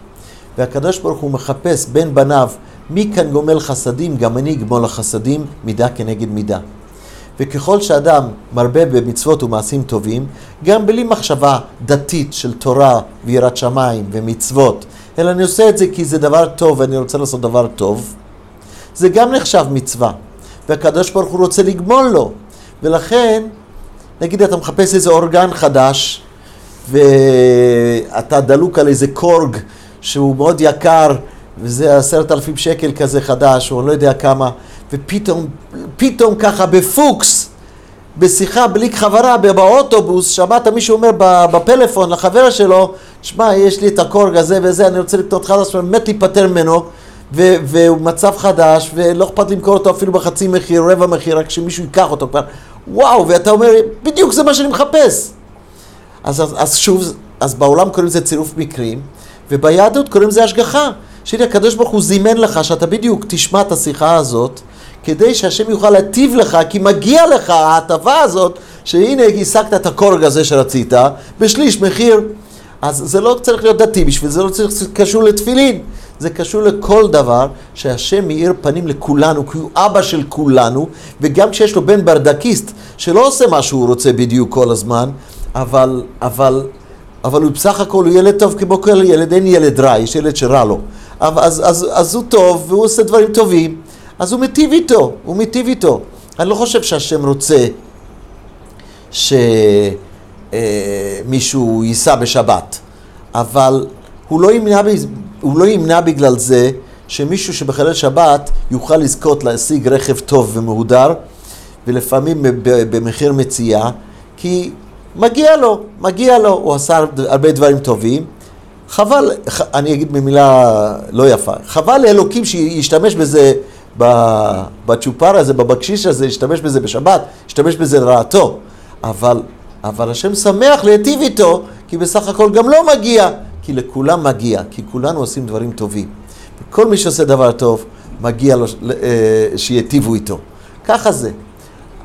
והקדוש ברוך הוא מחפש בין בניו, מי כאן גומל חסדים, גם אני אגמול החסדים, מידה כנגד מידה. וככל שאדם מרבה במצוות ומעשים טובים, גם בלי מחשבה דתית של תורה ויראת שמיים ומצוות, אלא אני עושה את זה כי זה דבר טוב ואני רוצה לעשות דבר טוב, זה גם נחשב מצווה, והקדוש ברוך הוא רוצה לגמול לו. ולכן, נגיד אתה מחפש איזה אורגן חדש, ואתה דלוק על איזה קורג שהוא מאוד יקר, וזה עשרת אלפים שקל כזה חדש, או אני לא יודע כמה, ופתאום, פתאום ככה בפוקס, בשיחה בלי חברה, באוטובוס, שמעת מישהו אומר בפלאפון לחבר שלו, שמע, יש לי את הקורג הזה וזה, אני רוצה לקנות חדש, באמת להיפטר ממנו, והוא מצב חדש, ולא אכפת למכור אותו אפילו בחצי מחיר, רבע מחיר, רק שמישהו ייקח אותו כבר. וואו, ואתה אומר, בדיוק זה מה שאני מחפש. אז, אז, אז שוב, אז בעולם קוראים לזה צירוף מקרים, וביהדות קוראים לזה השגחה. שהנה הקדוש ברוך הוא זימן לך שאתה בדיוק תשמע את השיחה הזאת, כדי שהשם יוכל להטיב לך, כי מגיע לך ההטבה הזאת, שהנה השגת את הקורג הזה שרצית, בשליש מחיר. אז זה לא צריך להיות דתי בשביל זה, לא צריך קשור לתפילין. זה קשור לכל דבר שהשם מאיר פנים לכולנו, כי הוא אבא של כולנו, וגם כשיש לו בן ברדקיסט, שלא עושה מה שהוא רוצה בדיוק כל הזמן, אבל, אבל, אבל הוא בסך הכל הוא ילד טוב כמו כל ילד, אין ילד רע, יש ילד שרע לו. אבל, אז, אז, אז הוא טוב, והוא עושה דברים טובים, אז הוא מיטיב איתו, הוא מיטיב איתו. אני לא חושב שהשם רוצה שמישהו ייסע בשבת, אבל הוא לא ימנע, הוא לא ימנע בגלל זה שמישהו שבחלל שבת יוכל לזכות להשיג רכב טוב ומהודר, ולפעמים במחיר מציאה, כי מגיע לו, מגיע לו, הוא עשה הרבה דברים טובים. חבל, אני אגיד במילה לא יפה, חבל לאלוקים שישתמש בזה, בצ'ופר הזה, בבקשיש הזה, ישתמש בזה בשבת, ישתמש בזה לרעתו. אבל, אבל השם שמח להיטיב איתו, כי בסך הכל גם לא מגיע, כי לכולם מגיע, כי כולנו עושים דברים טובים. וכל מי שעושה דבר טוב, מגיע לו אה, שיטיבו איתו. ככה זה.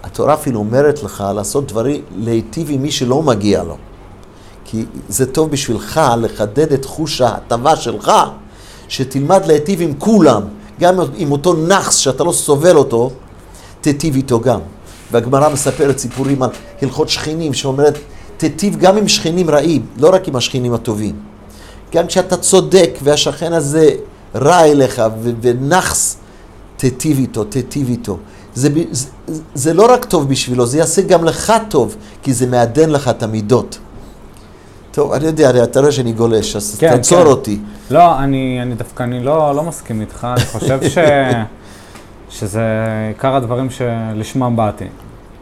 התורה אפילו אומרת לך לעשות דברים, להיטיב עם מי שלא מגיע לו. כי זה טוב בשבילך לחדד את חוש ההטבה שלך, שתלמד להיטיב עם כולם, גם עם אותו נאחס שאתה לא סובל אותו, תיטיב איתו גם. והגמרא מספרת סיפורים על הלכות שכנים, שאומרת, תיטיב גם עם שכנים רעים, לא רק עם השכנים הטובים. גם כשאתה צודק והשכן הזה רע אליך ונאחס, תיטיב איתו, תיטיב איתו. זה, זה, זה לא רק טוב בשבילו, זה יעשה גם לך טוב, כי זה מעדן לך את המידות. טוב, אני יודע, אתה רואה שאני גולש, אז כן, תעצור כן. אותי. לא, אני, אני דווקא, אני לא, לא מסכים איתך, אני חושב ש, שזה עיקר הדברים שלשמם באתי.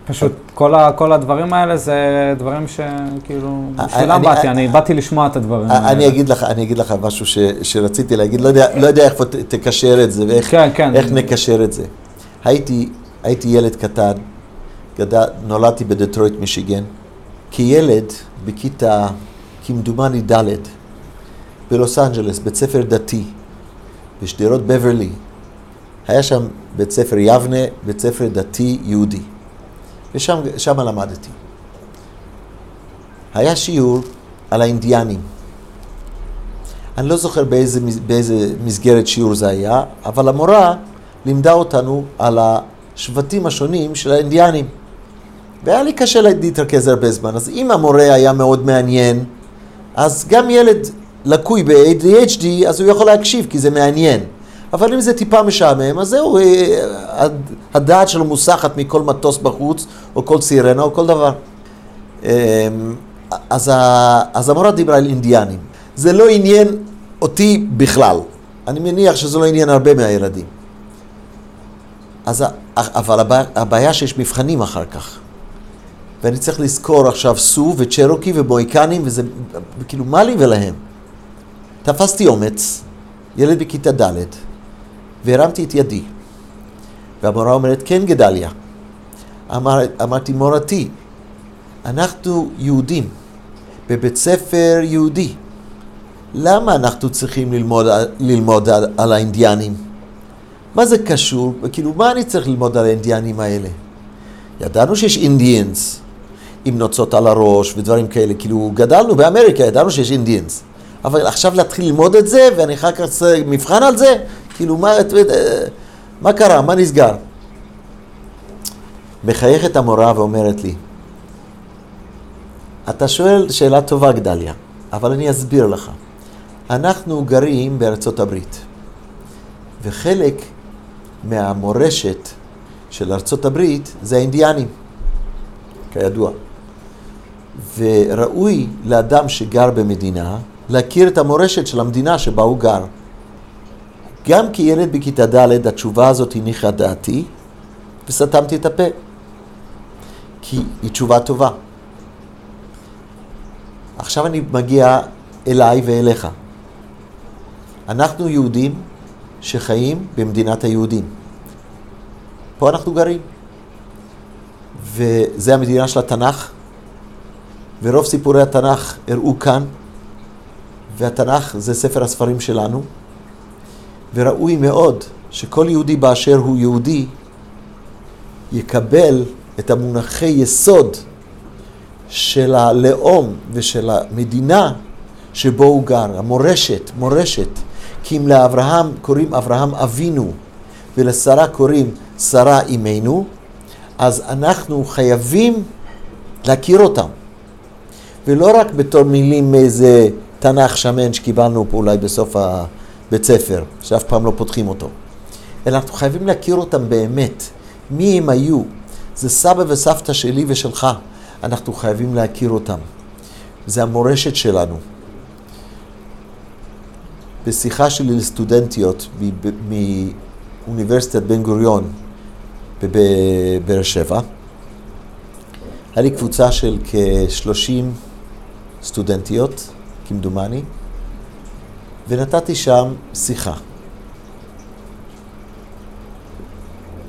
פשוט כל, ה, כל הדברים האלה זה דברים שכאילו, בשבילם באתי, אני באתי לשמוע את הדברים האלה. אני אגיד לך, אני אגיד לך משהו ש, שרציתי להגיד, לא יודע, לא יודע איך תקשר את זה ואיך כן, כן. נקשר את זה. הייתי, הייתי ילד קטן, גדל, נולדתי בדטרויט, מישיגן. כילד, בכיתה, כמדומני ד', בלוס אנג'לס, בית ספר דתי, בשדרות בברלי. היה שם בית ספר יבנה, בית ספר דתי יהודי. ושם למדתי. היה שיעור על האינדיאנים. אני לא זוכר באיזה, באיזה מסגרת שיעור זה היה, אבל המורה לימדה אותנו על השבטים השונים של האינדיאנים. והיה לי קשה להתרכז הרבה זמן, אז אם המורה היה מאוד מעניין, אז גם ילד לקוי ב-ADHD, אז הוא יכול להקשיב, כי זה מעניין. אבל אם זה טיפה משעמם, אז זהו, אה, הדעת שלו מוסחת מכל מטוס בחוץ, או כל סירנה, או כל דבר. אמ, אז, אז המורה דיברה על אינדיאנים. זה לא עניין אותי בכלל. אני מניח שזה לא עניין הרבה מהילדים. אז, אבל הבעיה, הבעיה שיש מבחנים אחר כך. ואני צריך לזכור עכשיו סו וצ'רוקי ובויקנים, וזה כאילו מה לי ולהם? תפסתי אומץ, ילד בכיתה ד', והרמתי את ידי. והמורה אומרת, כן גדליה. אמר, אמרתי, מורתי, אנחנו יהודים, בבית ספר יהודי. למה אנחנו צריכים ללמוד, ללמוד על, על האינדיאנים? מה זה קשור? כאילו, מה אני צריך ללמוד על האינדיאנים האלה? ידענו שיש אינדיאנס עם נוצות על הראש ודברים כאלה, כאילו, גדלנו באמריקה, ידענו שיש אינדיאנס. אבל עכשיו להתחיל ללמוד את זה, ואני אחר כך אעשה מבחן על זה? כאילו, מה, מה קרה? מה נסגר? מחייכת המורה ואומרת לי, אתה שואל שאלה טובה, גדליה, אבל אני אסביר לך. אנחנו גרים בארצות הברית, וחלק מהמורשת של ארצות הברית זה האינדיאנים, כידוע. וראוי לאדם שגר במדינה להכיר את המורשת של המדינה שבה הוא גר. גם כילד בכיתה ד' התשובה הזאת הניחה דעתי, וסתמתי את הפה. כי היא תשובה טובה. עכשיו אני מגיע אליי ואליך. אנחנו יהודים שחיים במדינת היהודים. פה אנחנו גרים. וזה המדינה של התנ"ך, ורוב סיפורי התנ"ך הראו כאן, והתנ"ך זה ספר הספרים שלנו, וראוי מאוד שכל יהודי באשר הוא יהודי יקבל את המונחי יסוד של הלאום ושל המדינה שבו הוא גר, המורשת, מורשת. כי אם לאברהם קוראים אברהם אבינו ולשרה קוראים שרה אימנו, אז אנחנו חייבים להכיר אותם. ולא רק בתור מילים מאיזה תנ"ך שמן שקיבלנו פה אולי בסוף הבית ספר, שאף פעם לא פותחים אותו, אלא אנחנו חייבים להכיר אותם באמת, מי הם היו. זה סבא וסבתא שלי ושלך, אנחנו חייבים להכיר אותם. זה המורשת שלנו. בשיחה שלי לסטודנטיות מאוניברסיטת בן גוריון בבאר שבע, היה לי קבוצה של כ-30 סטודנטיות, כמדומני, ונתתי שם שיחה.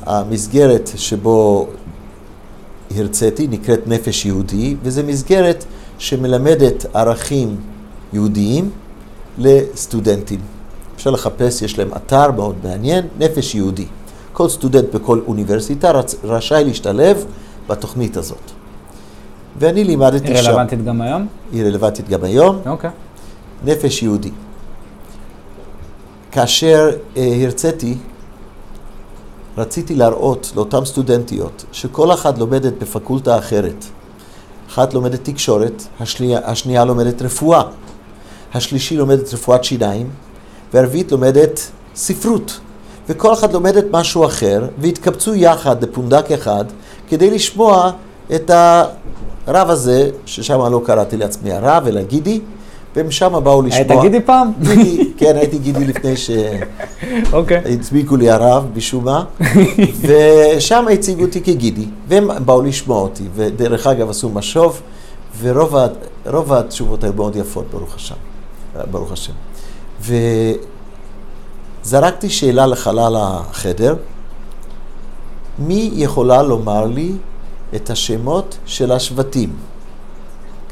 המסגרת שבו הרציתי נקראת נפש יהודי, וזו מסגרת שמלמדת ערכים יהודיים לסטודנטים. אפשר לחפש, יש להם אתר מאוד מעניין, נפש יהודי. כל סטודנט בכל אוניברסיטה רצ... רשאי להשתלב בתוכנית הזאת. ואני לימדתי היא שם. רלוונטית גם היום? היא רלוונטית גם היום. אוקיי. נפש יהודי. כאשר אה, הרציתי, רציתי להראות לאותן סטודנטיות שכל אחת לומדת בפקולטה אחרת. אחת לומדת תקשורת, השנייה, השנייה לומדת רפואה, השלישי לומדת רפואת שיניים, והרביעית לומדת ספרות. וכל אחת לומדת משהו אחר, והתקבצו יחד לפונדק אחד כדי לשמוע את הרב הזה, ששם לא קראתי לעצמי הרב, אלא גידי, והם שם באו לשמוע. היית גידי פעם? גידי, כן, הייתי גידי לפני אוקיי. שהצביקו לי הרב, משום מה, ושם הציגו אותי כגידי, והם באו לשמוע אותי, ודרך אגב עשו משוב, ורוב התשובות היו מאוד יפות, ברוך השם. ברוך השם. וזרקתי שאלה לחלל החדר, מי יכולה לומר לי את השמות של השבטים?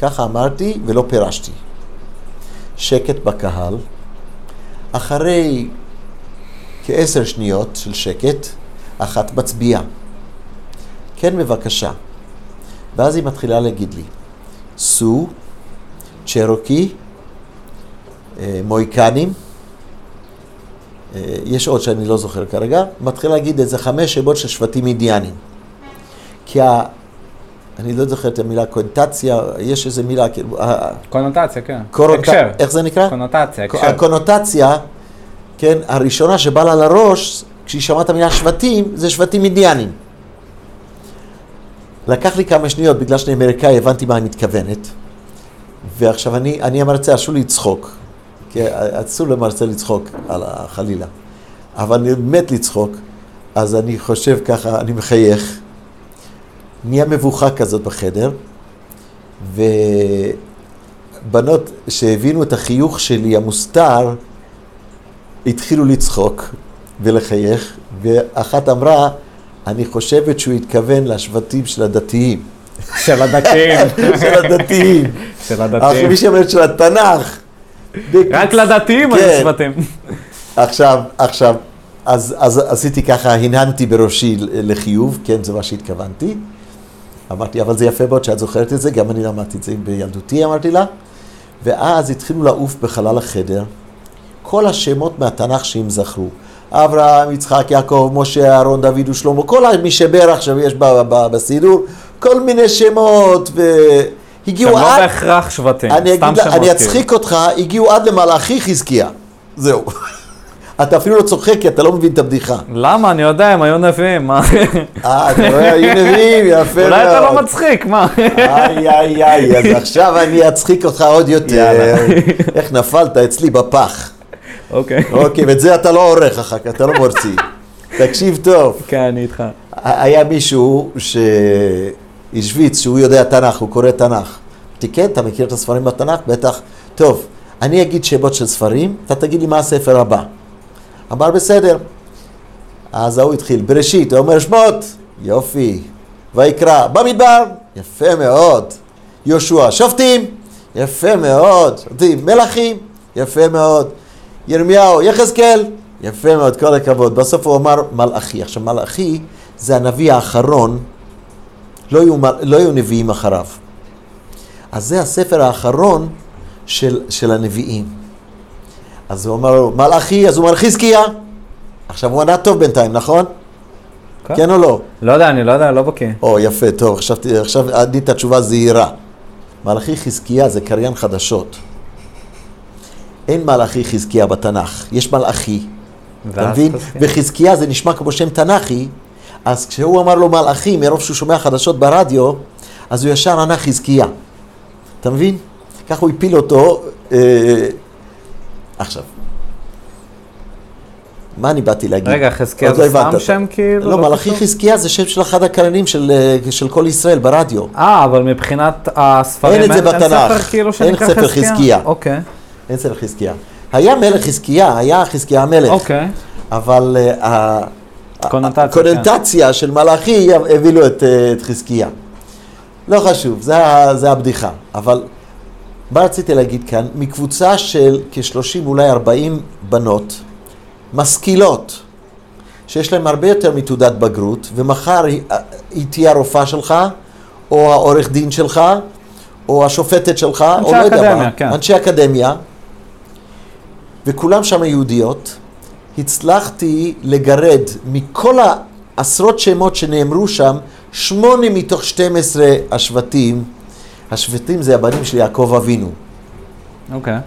ככה אמרתי ולא פירשתי. שקט בקהל. אחרי כעשר שניות של שקט, אחת מצביעה. כן, בבקשה. ואז היא מתחילה להגיד לי, סו, צ'רוקי, אה, מויקנים, אה, יש עוד שאני לא זוכר כרגע, מתחילה להגיד איזה חמש שמות של שבטים אינדיאנים. כי. אני לא זוכר את המילה קונטציה, יש איזה מילה, כאילו, ה- קונוטציה, כן. קורוט- הקשר. איך זה נקרא? קונוטציה, הקשר. הקונוטציה, כן, הראשונה שבאה לה לראש, כשהיא שמעה את המילה שבטים, זה שבטים אינדיאנים. לקח לי כמה שניות, בגלל שאני אמריקאי, הבנתי מה היא מתכוונת. ועכשיו אני, אני המרצה, אסור לי לצחוק. כי אסור למרצה לצחוק, על ה- חלילה. אבל אני מת לצחוק, אז אני חושב ככה, אני מחייך. נהיה מבוכה כזאת בחדר, ובנות שהבינו את החיוך שלי המוסתר, התחילו לצחוק, ולחייך, ואחת אמרה, אני חושבת שהוא התכוון לשבטים של הדתיים. של הדתיים. של הדתיים. של הדתיים. מי שאומרת של התנ"ך. רק לדתיים היו כן. שבטים. עכשיו, עכשיו, אז, אז עשיתי ככה, הנהנתי בראשי לחיוב, כן, זה מה שהתכוונתי. אמרתי, אבל זה יפה מאוד שאת זוכרת את זה, גם אני למדתי את זה בילדותי, אמרתי לה. ואז התחילו לעוף בחלל החדר כל השמות מהתנ"ך שהם זכרו. אברהם, יצחק, יעקב, משה, אהרון, דוד ושלמה, כל מי שברך שיש ב- ב- בסידור, כל מיני שמות, והגיעו לא עד... בהכרח שבטים, סתם שמות. אני כאילו. אצחיק אותך, הגיעו עד למלאכי חזקיה. זהו. אתה אפילו לא צוחק כי אתה לא מבין את הבדיחה. למה? אני יודע, הם היו נביאים, מה? אה, אתה רואה, היו נביאים, יפה מאוד. אולי אתה לא מצחיק, מה? איי, איי, איי, אז עכשיו אני אצחיק אותך עוד יותר. יאללה. איך נפלת אצלי בפח. אוקיי. אוקיי, ואת זה אתה לא עורך אחר כך, אתה לא מורצי. תקשיב טוב. כן, אני איתך. היה מישהו שהשוויץ, שהוא יודע תנ"ך, הוא קורא תנ"ך. אמרתי, כן, אתה מכיר את הספרים בתנ"ך? בטח. טוב, אני אגיד שמות של ספרים, אתה תגיד לי מה הספר הבא. אמר, בסדר. אז ההוא התחיל, בראשית, הוא אומר שמות, יופי. ויקרא, במדבר, יפה מאוד. יהושע, שופטים, יפה מאוד. שופטים, מלכים, יפה מאוד. ירמיהו, יחזקאל, יפה מאוד, כל הכבוד. בסוף הוא אמר מלאכי. עכשיו, מלאכי זה הנביא האחרון, לא היו, מל- לא היו נביאים אחריו. אז זה הספר האחרון של, של הנביאים. אז הוא אמר לו, מלאכי, אז הוא אמר חזקיה. עכשיו הוא ענה טוב בינתיים, נכון? כן. כן או לא? לא יודע, אני לא יודע, לא בקיא. או, יפה, טוב, עכשיו, עכשיו ענית תשובה זהירה. מלאכי חזקיה זה קריין חדשות. אין מלאכי חזקיה בתנ"ך, יש מלאכי. אתה מבין? חזקיה. וחזקיה זה נשמע כמו שם תנ"כי, אז כשהוא אמר לו מלאכי, מרוב שהוא שומע חדשות ברדיו, אז הוא ישר ענה חזקיה. אתה מבין? ככה הוא הפיל אותו. אה, עכשיו, מה אני באתי להגיד? רגע, חזקיה לא זה סתם. שם כאילו? לא, מלאכי קשור? חזקיה זה שם של אחד הקריינים של, אה, של כל ישראל ברדיו. אה, אבל מבחינת הספרים אין בתנ"ך. ספר כאילו אין שנקרא ספר חזקיה? חזקיה. אוקיי, אין אצל חזקיה. היה מלך חזקיה, היה חזקיה המלך. אוקיי. אבל אה, ה- קונוטציה, הקונוטציה של מלאכי הביא לו את, אה, את חזקיה. לא חשוב, זה, זה הבדיחה. אבל מה רציתי להגיד כאן? מקבוצה של כ-30, אולי 40 בנות, משכילות, שיש להן הרבה יותר מתעודת בגרות, ומחר היא, היא תהיה הרופאה שלך, או העורך דין שלך, או השופטת שלך, או לא יודע מה, כן. אנשי אקדמיה, וכולם שם יהודיות. הצלחתי לגרד מכל העשרות שמות שנאמרו שם, שמונה מתוך 12 השבטים, השבטים זה הבנים של יעקב אבינו. אוקיי.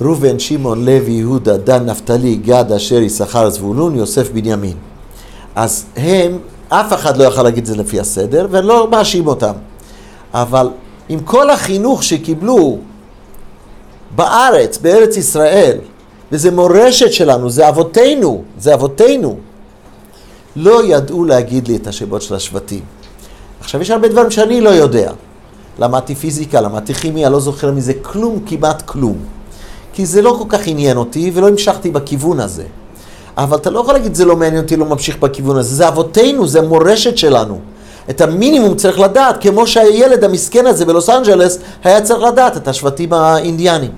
ראובן, שמעון, לוי, יהודה, דן, נפתלי, גד, אשר, יששכר, זבולון, יוסף, בנימין. אז הם, אף אחד לא יכול להגיד את זה לפי הסדר, ואני לא מאשים אותם. אבל עם כל החינוך שקיבלו בארץ, בארץ ישראל, וזה מורשת שלנו, זה אבותינו, זה אבותינו, לא ידעו להגיד לי את השמות של השבטים. עכשיו, יש הרבה דברים שאני לא יודע. למדתי פיזיקה, למדתי כימיה, לא זוכר מזה כלום, כמעט כלום. כי זה לא כל כך עניין אותי ולא המשכתי בכיוון הזה. אבל אתה לא יכול להגיד, זה לא מעניין אותי, לא ממשיך בכיוון הזה. זה אבותינו, זה המורשת שלנו. את המינימום צריך לדעת, כמו שהילד המסכן הזה בלוס אנג'לס היה צריך לדעת את השבטים האינדיאנים.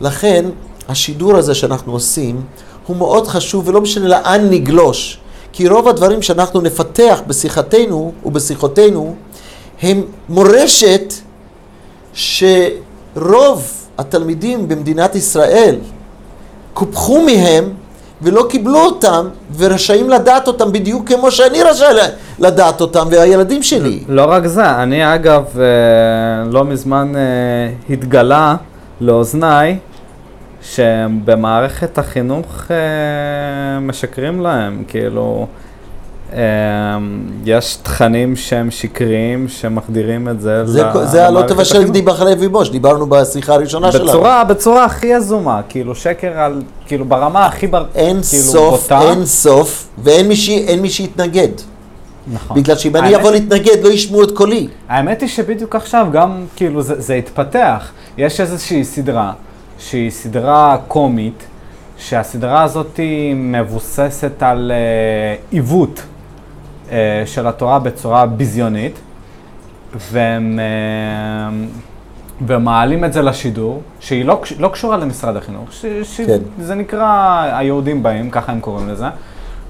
לכן, השידור הזה שאנחנו עושים הוא מאוד חשוב, ולא משנה לאן נגלוש. כי רוב הדברים שאנחנו נפתח בשיחתנו ובשיחותינו הם מורשת שרוב התלמידים במדינת ישראל קופחו מהם ולא קיבלו אותם ורשאים לדעת אותם בדיוק כמו שאני רשאי לדעת אותם והילדים שלי. לא רק זה, אני אגב אה, לא מזמן אה, התגלה לאוזניי שבמערכת החינוך אה, משקרים להם, כאילו יש תכנים שהם שקריים שמחדירים את זה זה, זה הלא תבשל החינוך. גדי בחלב אימו שדיברנו בשיחה הראשונה שלנו. בצורה, בצורה הכי יזומה, כאילו שקר על, כאילו ברמה הכי בר... אין כאילו סוף, בוטה. אין סוף, ואין מי, ש... מי שיתנגד. נכון. בגלל שאם אני אבוא להתנגד לא ישמעו את קולי. האמת היא שבדיוק עכשיו גם, כאילו, זה, זה התפתח. יש איזושהי סדרה, שהיא סדרה קומית, שהסדרה הזאת מבוססת על אה, עיוות של התורה בצורה ביזיונית, והם אה, ומעלים את זה לשידור, שהיא לא, לא קשורה למשרד החינוך, ש, ש, כן. זה נקרא היהודים באים, ככה הם קוראים לזה,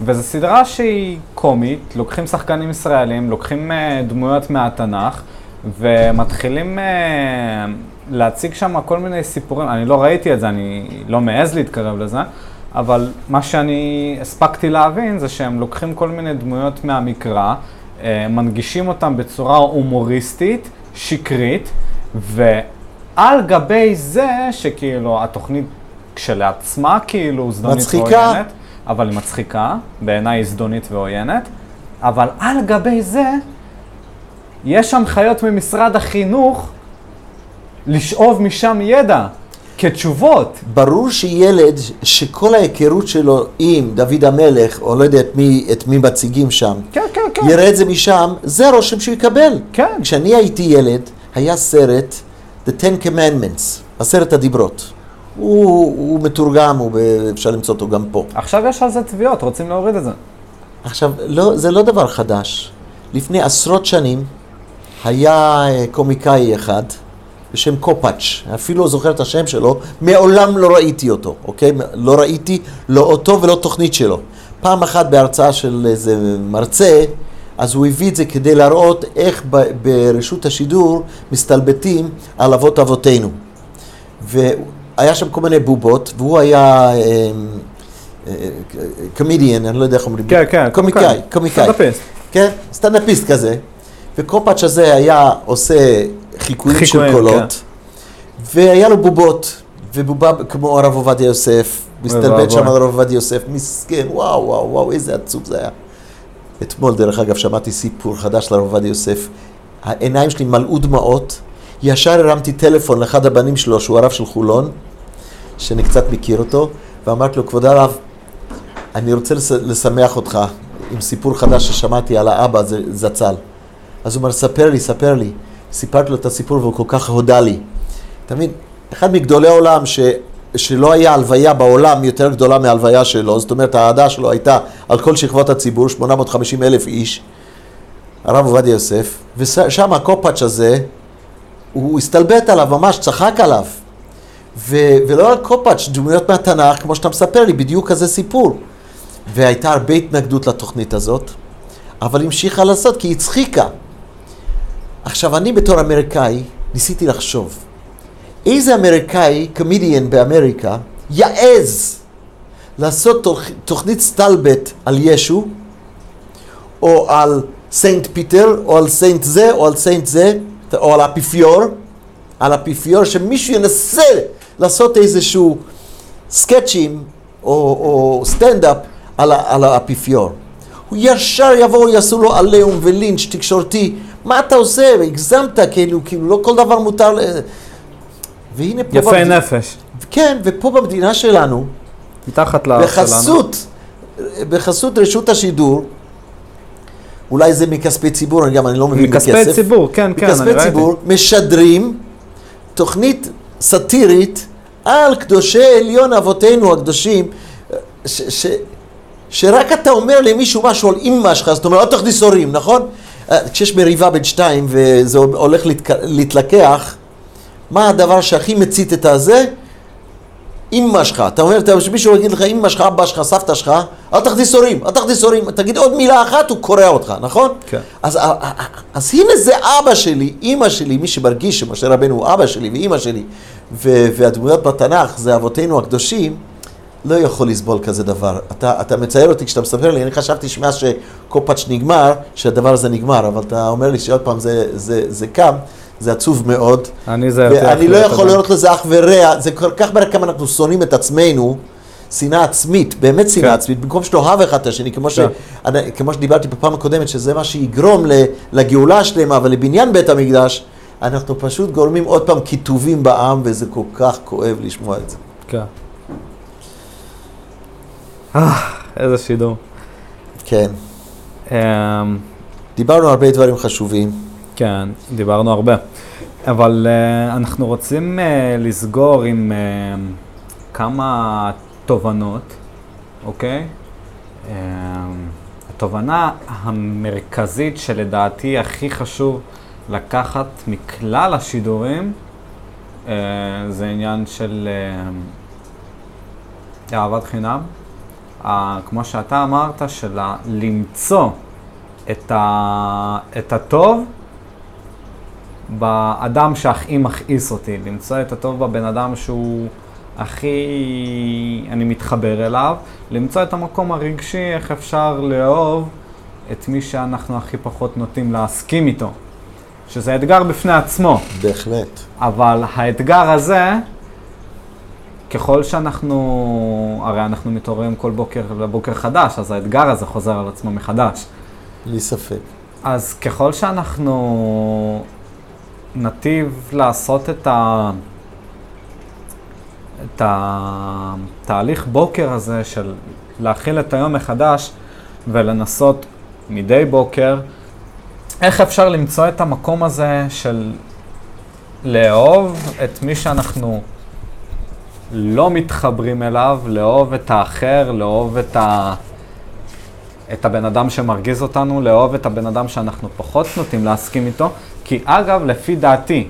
וזו סדרה שהיא קומית, לוקחים שחקנים ישראלים, לוקחים אה, דמויות מהתנ"ך, ומתחילים אה, להציג שם כל מיני סיפורים, אני לא ראיתי את זה, אני לא מעז להתקרב לזה, אבל מה שאני הספקתי להבין זה שהם לוקחים כל מיני דמויות מהמקרא, אה, מנגישים אותם בצורה הומוריסטית, שקרית, ועל גבי זה שכאילו התוכנית כשלעצמה כאילו זדונית מצחיקה. ועוינת, אבל היא מצחיקה, בעיניי היא זדונית ועוינת, אבל על גבי זה יש הנחיות ממשרד החינוך לשאוב משם ידע כתשובות. ברור שילד שכל ההיכרות שלו עם דוד המלך, או לא יודע את מי, את מי מציגים שם, כן, כן, כן. יראה את זה משם, זה הרושם שהוא יקבל. כן. כשאני הייתי ילד, היה סרט, The Ten Commandments, עשרת הדיברות. הוא, הוא מתורגם, הוא, ב- אפשר למצוא אותו גם פה. עכשיו יש על זה תביעות, רוצים להוריד את זה. עכשיו, לא, זה לא דבר חדש. לפני עשרות שנים היה אה, קומיקאי אחד בשם קופאץ', אפילו לא זוכר את השם שלו, מעולם לא ראיתי אותו, אוקיי? לא ראיתי לא אותו ולא תוכנית שלו. פעם אחת בהרצאה של איזה מרצה, אז הוא הביא את זה כדי להראות איך ברשות השידור מסתלבטים על אבות אבותינו. והיה שם כל מיני בובות, והוא היה קומדיאן, אני לא יודע איך אומרים. כן, כן, קומיקאי. קומיקאי. סטנדאפיסט. כן, סטנדאפיסט כזה. וקופאץ' הזה היה עושה חיקויים של קולות, והיה לו בובות, ובובה כמו הרב עובדיה יוסף, מסתלבט. שם על הרב עובדיה יוסף, מסכן, וואו, וואו, וואו, איזה עצוב זה היה. אתמול, דרך אגב, שמעתי סיפור חדש לרב עובדיה יוסף. העיניים שלי מלאו דמעות, ישר הרמתי טלפון לאחד הבנים שלו, שהוא הרב של חולון, שאני קצת מכיר אותו, ואמרתי לו, כבוד הרב, אני רוצה לשמח אותך עם סיפור חדש ששמעתי על האבא, זה זצ"ל. אז הוא אומר, ספר לי, ספר לי. סיפרתי לו את הסיפור והוא כל כך הודה לי. אתה מבין? אחד מגדולי העולם ש... שלא היה הלוויה בעולם יותר גדולה מההלוויה שלו, זאת אומרת האהדה שלו הייתה על כל שכבות הציבור, 850 אלף איש, הרב עובדיה יוסף, ושם הקופאץ' הזה, הוא הסתלבט עליו, ממש צחק עליו. ו... ולא רק קופאץ', דמויות מהתנ"ך, כמו שאתה מספר לי, בדיוק כזה סיפור. והייתה הרבה התנגדות לתוכנית הזאת, אבל המשיכה לעשות כי היא הצחיקה. עכשיו, אני בתור אמריקאי ניסיתי לחשוב, איזה אמריקאי, קומדיאן באמריקה, יעז לעשות תוכ- תוכנית סטלבט על ישו, או על Saint Peter, או על Saint זה, או על Saint זה, או על האפיפיור, על האפיפיור, שמישהו ינסה לעשות איזשהו סקצ'ים או, או סטנדאפ על, על האפיפיור. הוא ישר יבואו, יעשו לו עליהום ולינץ' תקשורתי. מה אתה עושה? הגזמת, כאילו, כאילו, לא כל דבר מותר ל... והנה פה... יפי במד- נפש. כן, ופה במדינה שלנו, מתחת לאף שלנו. בחסות, בחסות רשות השידור, אולי זה מכספי ציבור, אני גם אני לא מבין בכסף. מכספי ציבור, כן, כן, אני מכספי ראיתי. ציבור, משדרים תוכנית סאטירית על קדושי עליון אבותינו הקדושים, ש, ש, שרק אתה אומר למישהו משהו על אימא שלך, זאת אומרת, אל תכניס הורים, נכון? כשיש מריבה בין שתיים וזה הולך. להתלקח, מה הדבר שהכי מצית את הזה? אימא שלך. אתה אומר, שמישהו יגיד לך, אימא שלך, אבא שלך, סבתא שלך, אל תכניס הורים, אל תכניס הורים. תגיד עוד מילה אחת, הוא קורע אותך, נכון? כן. אז, אז הנה זה אבא שלי, אימא שלי, מי שמרגיש שמשה רבנו הוא אבא שלי ואימא שלי, והדמויות בתנ"ך זה אבותינו הקדושים, לא יכול לסבול כזה דבר. אתה, אתה מצייר אותי כשאתה מספר לי, אני חשבתי שמאז שקופאץ' נגמר, שהדבר הזה נגמר, אבל אתה אומר לי שעוד פעם זה, זה, זה קם, זה עצוב מאוד. אני זה ואני לא יכול. לראות לזה אח ורע, זה כל כך בערך כמה אנחנו שונאים את עצמנו, שנאה עצמית, באמת שנאה כן. עצמית, במקום שתאהב אחד את השני, כמו, ש... כן. אני- כמו שדיברתי בפעם הקודמת, שזה מה שיגרום לגאולה השלמה ולבניין בית המקדש, אנחנו פשוט גורמים עוד פעם קיטובים בעם, וזה כל כך כואב לשמוע את זה. כן. אה, איזה שידור. כן. אמ, דיברנו הרבה דברים חשובים. כן, דיברנו הרבה. אבל uh, אנחנו רוצים uh, לסגור עם uh, כמה תובנות, אוקיי? אמ, התובנה המרכזית שלדעתי הכי חשוב לקחת מכלל השידורים, אה, זה עניין של אה, אהבת חינם. אה, כמו שאתה אמרת, של ה- למצוא את, ה, את הטוב באדם שהכי מכעיס אותי, למצוא את הטוב בבן אדם שהוא הכי... אני מתחבר אליו, למצוא את המקום הרגשי, איך אפשר לאהוב את מי שאנחנו הכי פחות נוטים להסכים איתו. שזה אתגר בפני עצמו, בהחלט. אבל האתגר הזה, ככל שאנחנו, הרי אנחנו מתעוררים כל בוקר לבוקר חדש, אז האתגר הזה חוזר על עצמו מחדש. בלי ספק. אז ככל שאנחנו נטיב לעשות את, ה... את התהליך בוקר הזה של להכיל את היום מחדש ולנסות מדי בוקר, איך אפשר למצוא את המקום הזה של לאהוב את מי שאנחנו לא מתחברים אליו, לאהוב את האחר, לאהוב את ה... את הבן אדם שמרגיז אותנו, לאהוב את הבן אדם שאנחנו פחות נוטים להסכים איתו, כי אגב, לפי דעתי,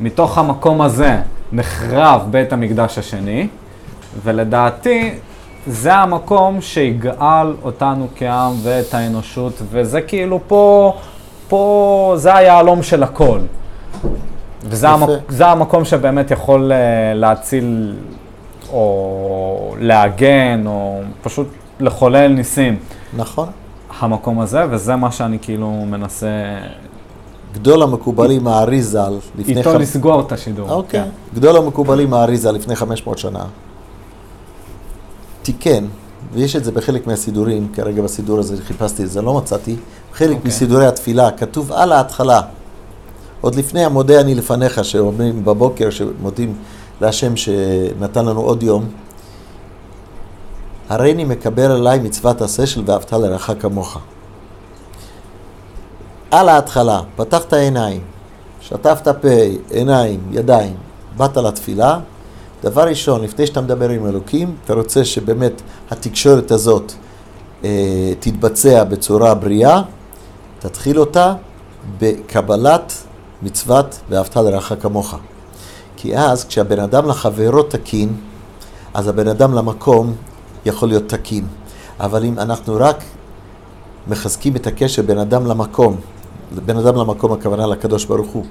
מתוך המקום הזה נחרב בית המקדש השני, ולדעתי זה המקום שיגאל אותנו כעם ואת האנושות, וזה כאילו פה, פה זה היהלום של הכל. וזה. המק, זה המקום שבאמת יכול אה, להציל, או להגן, או פשוט לחולל ניסים. נכון. המקום הזה, וזה מה שאני כאילו מנסה גדול המקובלים האריזל לפני איתו חמ- לסגור את השידור. אוקיי. כן. גדול המקובלים האריזה לפני 500 שנה. תיקן, ויש את זה בחלק מהסידורים, כרגע בסידור הזה חיפשתי את זה, לא מצאתי. חלק אוקיי. מסידורי התפילה כתוב על ההתחלה, עוד לפני המודה אני לפניך, שאומרים בבוקר, שמודים להשם שנתן לנו עוד יום, הריני מקבל עליי מצוות עשה של ואהבת לרעך כמוך. על ההתחלה, פתחת עיניים, שטפת פה, עיניים, ידיים, באת לתפילה, דבר ראשון, לפני שאתה מדבר עם אלוקים, אתה רוצה שבאמת התקשורת הזאת אה, תתבצע בצורה בריאה, תתחיל אותה בקבלת מצוות ואהבת לרעך כמוך. כי אז כשהבן אדם לחברו תקין, אז הבן אדם למקום יכול להיות תקין. אבל אם אנחנו רק מחזקים את הקשר בין אדם למקום, בין אדם למקום הכוונה לקדוש ברוך הוא,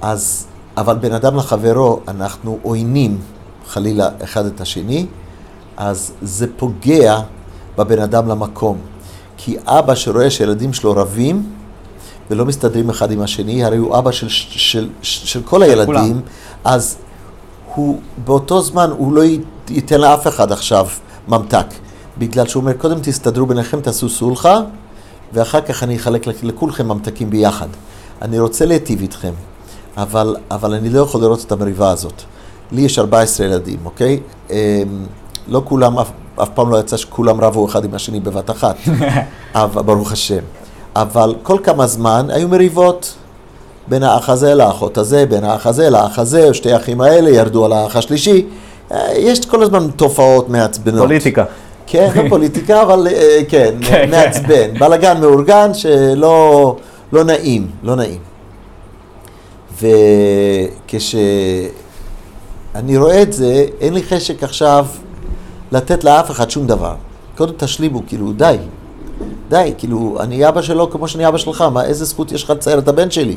אז, אבל בין אדם לחברו אנחנו עוינים חלילה אחד את השני, אז זה פוגע בבן אדם למקום. כי אבא שרואה שילדים שלו רבים ולא מסתדרים אחד עם השני, הרי הוא אבא של, של, של, של כל הילדים, כולם. אז הוא באותו זמן הוא לא ייתן לאף אחד עכשיו ממתק. בגלל שהוא אומר, קודם תסתדרו ביניכם, תעשו סולחה, ואחר כך אני אחלק לכ- לכולכם ממתקים ביחד. אני רוצה להיטיב איתכם, אבל, אבל אני לא יכול לראות את המריבה הזאת. לי יש 14 ילדים, אוקיי? אמ, לא כולם, אף, אף פעם לא יצא שכולם רבו אחד עם השני בבת אחת, אבל, ברוך השם. אבל כל כמה זמן היו מריבות בין האח הזה לאחות הזה, בין האח הזה לאח הזה, שתי האחים האלה ירדו על האח השלישי. אה, יש כל הזמן תופעות מעצבנות. פוליטיקה. כן, לא פוליטיקה, אבל אה, כן, כן, מעצבן. בלאגן מאורגן שלא לא נעים, לא נעים. וכשאני רואה את זה, אין לי חשק עכשיו לתת לאף אחד שום דבר. קודם תשלימו, כאילו, די. די, כאילו, אני אבא שלו כמו שאני אבא שלך, מה, איזה זכות יש לך לצייר את הבן שלי?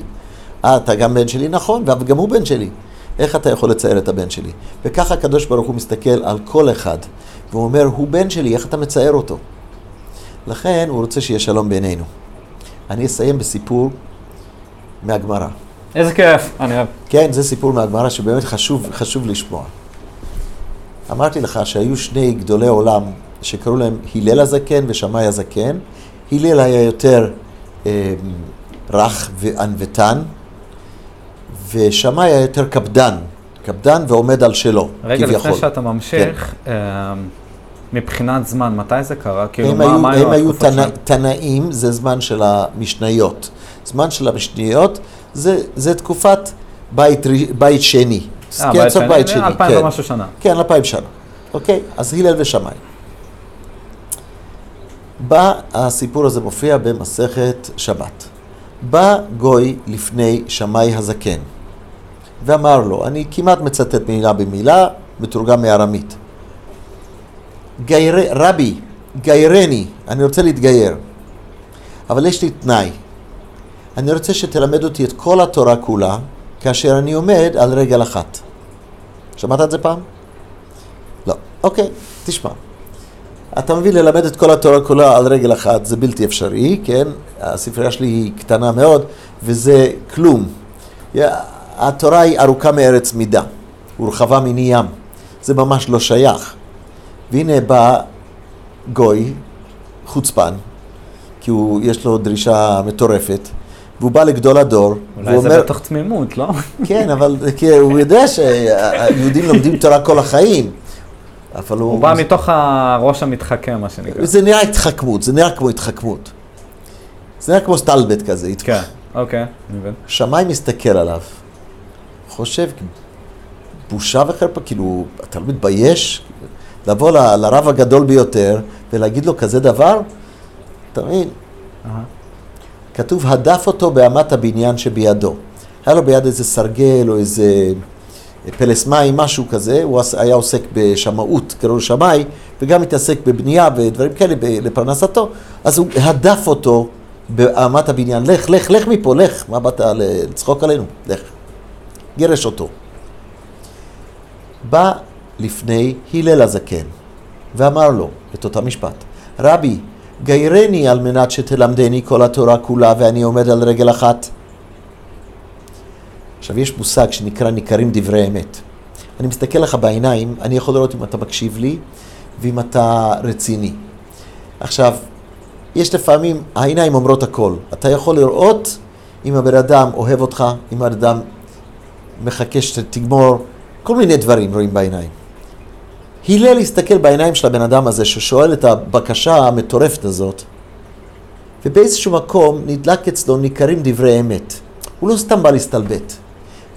אה, אתה גם בן שלי? נכון, וגם הוא בן שלי. איך אתה יכול לצייר את הבן שלי? וככה הקדוש ברוך הוא מסתכל על כל אחד, והוא אומר, הוא בן שלי, איך אתה מצייר אותו? לכן הוא רוצה שיהיה שלום בינינו. אני אסיים בסיפור מהגמרא. איזה כיף, אני אוהב. כן, זה סיפור מהגמרא שבאמת חשוב, חשוב לשמוע. אמרתי לך שהיו שני גדולי עולם שקראו להם הלל הזקן ושמאי הזקן. הלל היה יותר אה, רך וענוותן, ושמאי היה יותר קפדן. קפדן ועומד על שלו, רגע, לפני כביכול. שאתה ממשיך, אמ, מבחינת זמן, מתי זה קרה? כאילו, הם מה היו, מה הם היו תנא? תנאים, זה זמן של המשניות. זמן של המשניות זה, זה תקופת בית, בית שני. אה, כן, בית סוף שני, בית שני, אלפיים כן. ומשהו שנה. כן, אלפיים שנה. אוקיי, אז הלל ושמאי. בא, הסיפור הזה מופיע במסכת שבת. בא גוי לפני שמאי הזקן, ואמר לו, אני כמעט מצטט מילה במילה, מתורגם מארמית. רבי, גיירני, אני רוצה להתגייר, אבל יש לי תנאי. אני רוצה שתלמד אותי את כל התורה כולה, כאשר אני עומד על רגל אחת. שמעת את זה פעם? לא. אוקיי, תשמע. אתה מבין, ללמד את כל התורה כולה על רגל אחת זה בלתי אפשרי, כן? הספרייה שלי היא קטנה מאוד, וזה כלום. התורה היא ארוכה מארץ מידה, ורחבה מני ים. זה ממש לא שייך. והנה בא גוי, חוצפן, כי הוא, יש לו דרישה מטורפת, והוא בא לגדול הדור, אולי זה אומר, בתוך תמימות, לא? כן, אבל כי הוא יודע שהיהודים לומדים תורה כל החיים, אבל הוא... הוא בא מתוך הראש המתחכם, מה שנקרא. זה נראה התחכמות, זה נראה כמו התחכמות. זה נראה כמו סטלבט כזה. כן, אוקיי, אני מבין. שמאי מסתכל עליו, חושב, בושה וחרפה, כאילו, אתה לא מתבייש לבוא ל- לרב הגדול ביותר ולהגיד לו כזה דבר? אתה מבין? כתוב, הדף אותו באמת הבניין שבידו. היה לו ביד איזה סרגל או איזה פלס מים, משהו כזה, הוא היה עוסק בשמאות, קראו לו שמאי, וגם התעסק בבנייה ודברים כאלה לפרנסתו, אז הוא הדף אותו באמת הבניין, לך, לך, לך מפה, לך, מה באת לצחוק עלינו? לך. גירש אותו. בא לפני הלל הזקן ואמר לו את אותה משפט, רבי, גיירני על מנת שתלמדני כל התורה כולה ואני עומד על רגל אחת. עכשיו, יש מושג שנקרא ניכרים דברי אמת. אני מסתכל לך בעיניים, אני יכול לראות אם אתה מקשיב לי ואם אתה רציני. עכשיו, יש לפעמים, העיניים אומרות הכל. אתה יכול לראות אם הבן אדם אוהב אותך, אם הבן אדם מחכה שתגמור, כל מיני דברים רואים בעיניים. הלל הסתכל בעיניים של הבן אדם הזה ששואל את הבקשה המטורפת הזאת, ובאיזשהו מקום נדלק אצלו ניכרים דברי אמת. הוא לא סתם בא להסתלבט.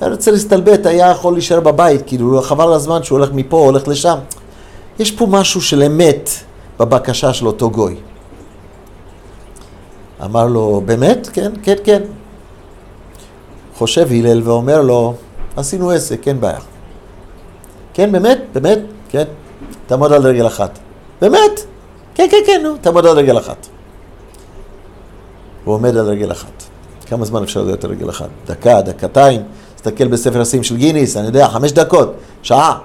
היה רוצה להסתלבט, היה יכול להישאר בבית, כאילו חבל הזמן שהוא הולך מפה, הולך לשם. יש פה משהו של אמת בבקשה של אותו גוי. אמר לו, באמת? כן, כן, כן. חושב הלל ואומר לו, עשינו עסק, אין בעיה. כן, באמת? באמת? כן. תעמוד על רגל אחת. באמת? כן, כן, כן, נו, תעמוד על רגל אחת. הוא עומד על רגל אחת. כמה זמן אפשר להיות על רגל אחת? דקה, דקתיים? תסתכל בספר השיאים של גיניס, אני יודע, חמש דקות, שעה.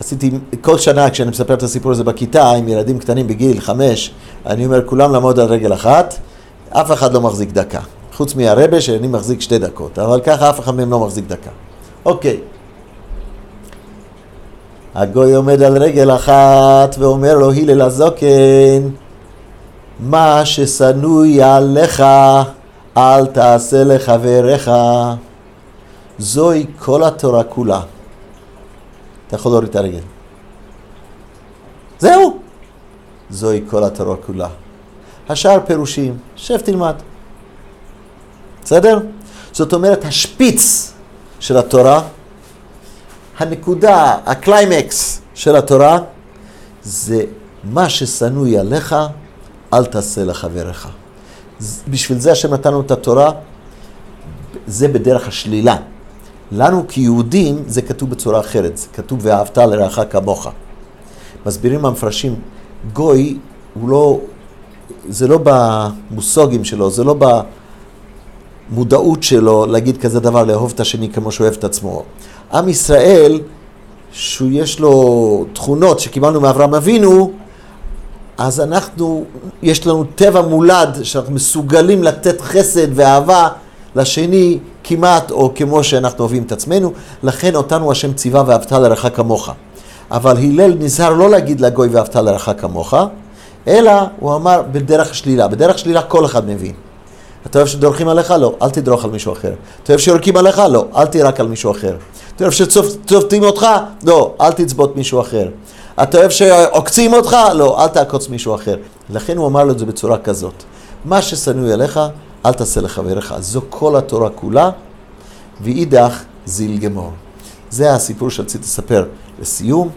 עשיתי כל שנה כשאני מספר את הסיפור הזה בכיתה עם ילדים קטנים בגיל חמש, אני אומר כולם לעמוד על רגל אחת, אף אחד לא מחזיק דקה. חוץ מהרבה שאני מחזיק שתי דקות, אבל ככה אף אחד מהם לא מחזיק דקה. אוקיי. הגוי עומד על רגל אחת ואומר לו הלל הזוקן, מה ששנואי עליך אל תעשה לחבריך. זוהי כל התורה כולה. אתה יכול להוריד את הרגל. זהו. זוהי כל התורה כולה. השאר פירושים, שב תלמד. בסדר? זאת אומרת, השפיץ של התורה, הנקודה, הקליימקס של התורה, זה מה ששנואי עליך, אל תעשה לחבריך. בשביל זה השם נתן לנו את התורה, זה בדרך השלילה. לנו כיהודים זה כתוב בצורה אחרת, זה כתוב ואהבת לרעך כמוך. מסבירים המפרשים, גוי הוא לא, זה לא במושגים שלו, זה לא במודעות שלו להגיד כזה דבר, לאהוב את השני כמו שהוא אוהב את עצמו. עם ישראל, שיש לו תכונות שקיבלנו מאברהם אבינו, אז אנחנו, יש לנו טבע מולד שאנחנו מסוגלים לתת חסד ואהבה לשני כמעט או כמו שאנחנו אוהבים את עצמנו, לכן אותנו השם ציווה ואהבת לרעך כמוך. אבל הלל נזהר לא להגיד לגוי ואהבת לרעך כמוך, אלא הוא אמר בדרך שלילה. בדרך שלילה כל אחד מבין. אתה אוהב שדורכים עליך? לא, אל תדרוך על מישהו אחר. אתה אוהב שיורקים עליך? לא, אל תירק על מישהו אחר. אתה אוהב שצובטים אותך? לא, אל תצבות מישהו אחר. אתה אוהב שעוקצים אותך? לא, אל תעקוץ מישהו אחר. לכן הוא אמר לו את זה בצורה כזאת. מה ששנואי עליך, אל תעשה לחבריך. זו כל התורה כולה, ואידך זיל גמור. זה הסיפור שרציתי לספר לסיום.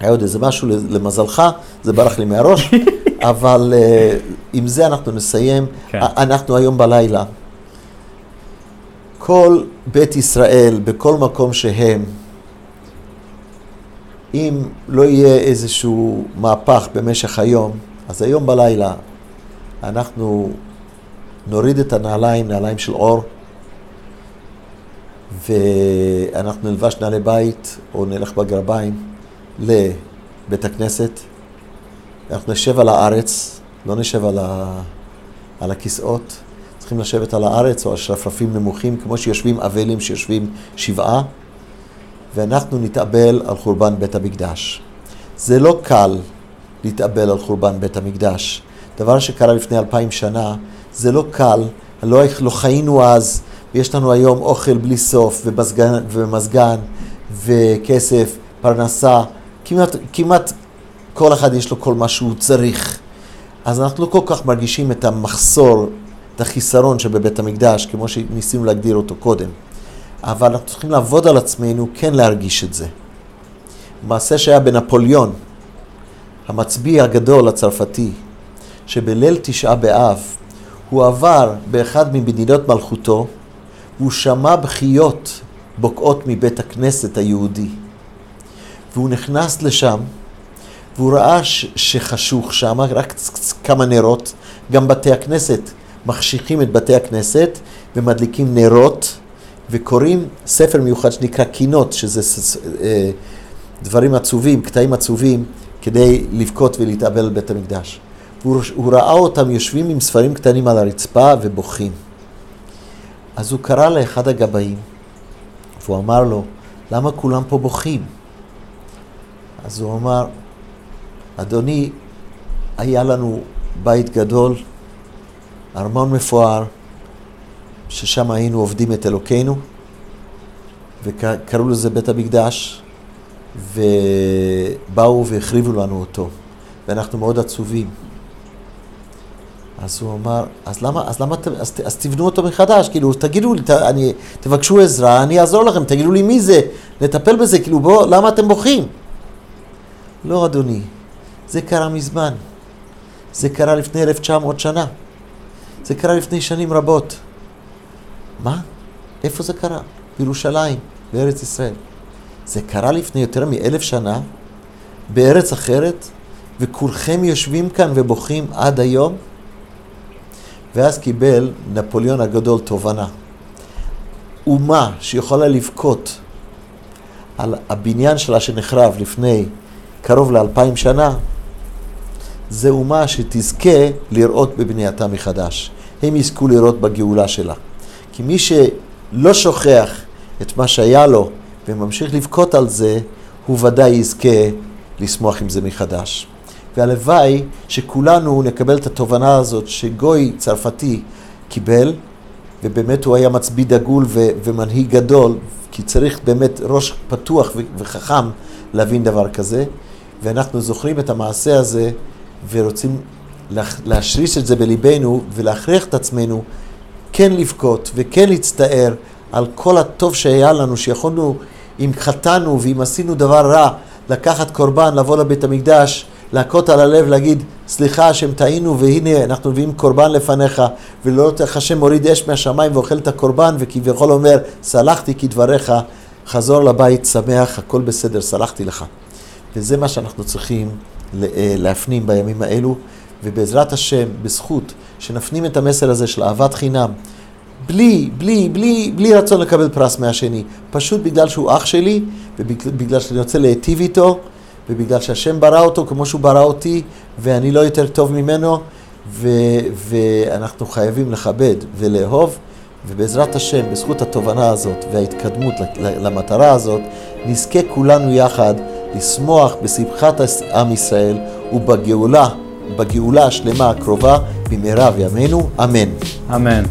היה עוד איזה משהו למזלך, זה ברח לי מהראש, אבל אה, עם זה אנחנו נסיים. כן. אנחנו היום בלילה. כל בית ישראל, בכל מקום שהם, אם לא יהיה איזשהו מהפך במשך היום, אז היום בלילה אנחנו נוריד את הנעליים, נעליים של אור, ואנחנו נלבש נעלי בית או נלך בגרביים לבית הכנסת. אנחנו נשב על הארץ, לא נשב על, ה... על הכיסאות. צריכים לשבת על הארץ או על שרפרפים נמוכים, כמו שיושבים אבלים שיושבים שבעה, ואנחנו נתאבל על חורבן בית המקדש. זה לא קל להתאבל על חורבן בית המקדש. דבר שקרה לפני אלפיים שנה, זה לא קל, לא, לא חיינו אז, ויש לנו היום אוכל בלי סוף, ומזגן, ומזגן וכסף, פרנסה, כמעט, כמעט כל אחד יש לו כל מה שהוא צריך. אז אנחנו לא כל כך מרגישים את המחסור, את החיסרון שבבית המקדש, כמו שניסינו להגדיר אותו קודם. אבל אנחנו צריכים לעבוד על עצמנו כן להרגיש את זה. מעשה שהיה בנפוליאון, המצביא הגדול הצרפתי, שבליל תשעה באב הוא עבר באחד ממדינות מלכותו, והוא שמע בכיות בוקעות מבית הכנסת היהודי. והוא נכנס לשם, והוא ראה ש- שחשוך שם, רק כמה נרות, גם בתי הכנסת, מחשיכים את בתי הכנסת ומדליקים נרות, וקוראים ספר מיוחד שנקרא קינות, שזה אה, דברים עצובים, קטעים עצובים, כדי לבכות ולהתאבל על בית המקדש. והוא הוא ראה אותם יושבים עם ספרים קטנים על הרצפה ובוכים. אז הוא קרא לאחד הגבאים, והוא אמר לו, למה כולם פה בוכים? אז הוא אמר, אדוני, היה לנו בית גדול, ארמון מפואר, ששם היינו עובדים את אלוקינו, וקראו לזה בית המקדש, ובאו והחריבו לנו אותו, ואנחנו מאוד עצובים. אז הוא אמר, אז למה, אז למה, אז, אז תבנו אותו מחדש, כאילו, תגידו לי, ת, אני, תבקשו עזרה, אני אעזור לכם, תגידו לי מי זה, נטפל בזה, כאילו, בוא, למה אתם בוכים? לא, אדוני, זה קרה מזמן. זה קרה לפני 1900 שנה. זה קרה לפני שנים רבות. מה? איפה זה קרה? בירושלים, בארץ ישראל. זה קרה לפני יותר מאלף שנה, בארץ אחרת, וכולכם יושבים כאן ובוכים עד היום? ואז קיבל נפוליאון הגדול תובנה. אומה שיכולה לבכות על הבניין שלה שנחרב לפני קרוב לאלפיים שנה, זה אומה שתזכה לראות בבנייתה מחדש. הם יזכו לראות בגאולה שלה. כי מי שלא שוכח את מה שהיה לו וממשיך לבכות על זה, הוא ודאי יזכה לשמוח עם זה מחדש. והלוואי שכולנו נקבל את התובנה הזאת שגוי צרפתי קיבל, ובאמת הוא היה מצביא דגול ו- ומנהיג גדול, כי צריך באמת ראש פתוח ו- וחכם להבין דבר כזה, ואנחנו זוכרים את המעשה הזה ורוצים להח- להשריש את זה בליבנו ולהכריח את עצמנו כן לבכות וכן להצטער על כל הטוב שהיה לנו, שיכולנו, אם חטאנו ואם עשינו דבר רע, לקחת קורבן, לבוא לבית המקדש, להכות על הלב, להגיד, סליחה השם טעינו והנה אנחנו מביאים קורבן לפניך ולא איך השם מוריד אש מהשמיים ואוכל את הקורבן וכביכול אומר, סלחתי כדבריך, חזור לבית שמח, הכל בסדר, סלחתי לך. וזה מה שאנחנו צריכים ל- להפנים בימים האלו, ובעזרת השם, בזכות שנפנים את המסר הזה של אהבת חינם, בלי, בלי, בלי, בלי רצון לקבל פרס מהשני, פשוט בגלל שהוא אח שלי, ובגלל שאני רוצה להיטיב איתו, ובגלל שהשם ברא אותו כמו שהוא ברא אותי, ואני לא יותר טוב ממנו, ו, ואנחנו חייבים לכבד ולאהוב, ובעזרת השם, בזכות התובנה הזאת וההתקדמות למטרה הזאת, נזכה כולנו יחד לשמוח בשמחת עם ישראל ובגאולה, בגאולה השלמה הקרובה במהרה בימינו, אמן. אמן.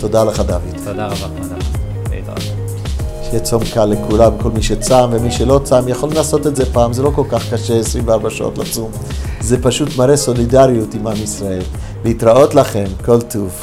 תודה לך דוד. תודה רבה. שיהיה צום קל לכולם, כל מי שצם ומי שלא צם יכול לעשות את זה פעם, זה לא כל כך קשה 24 שעות לצום. זה פשוט מראה סולידריות עם עם ישראל. להתראות לכם, כל טוב.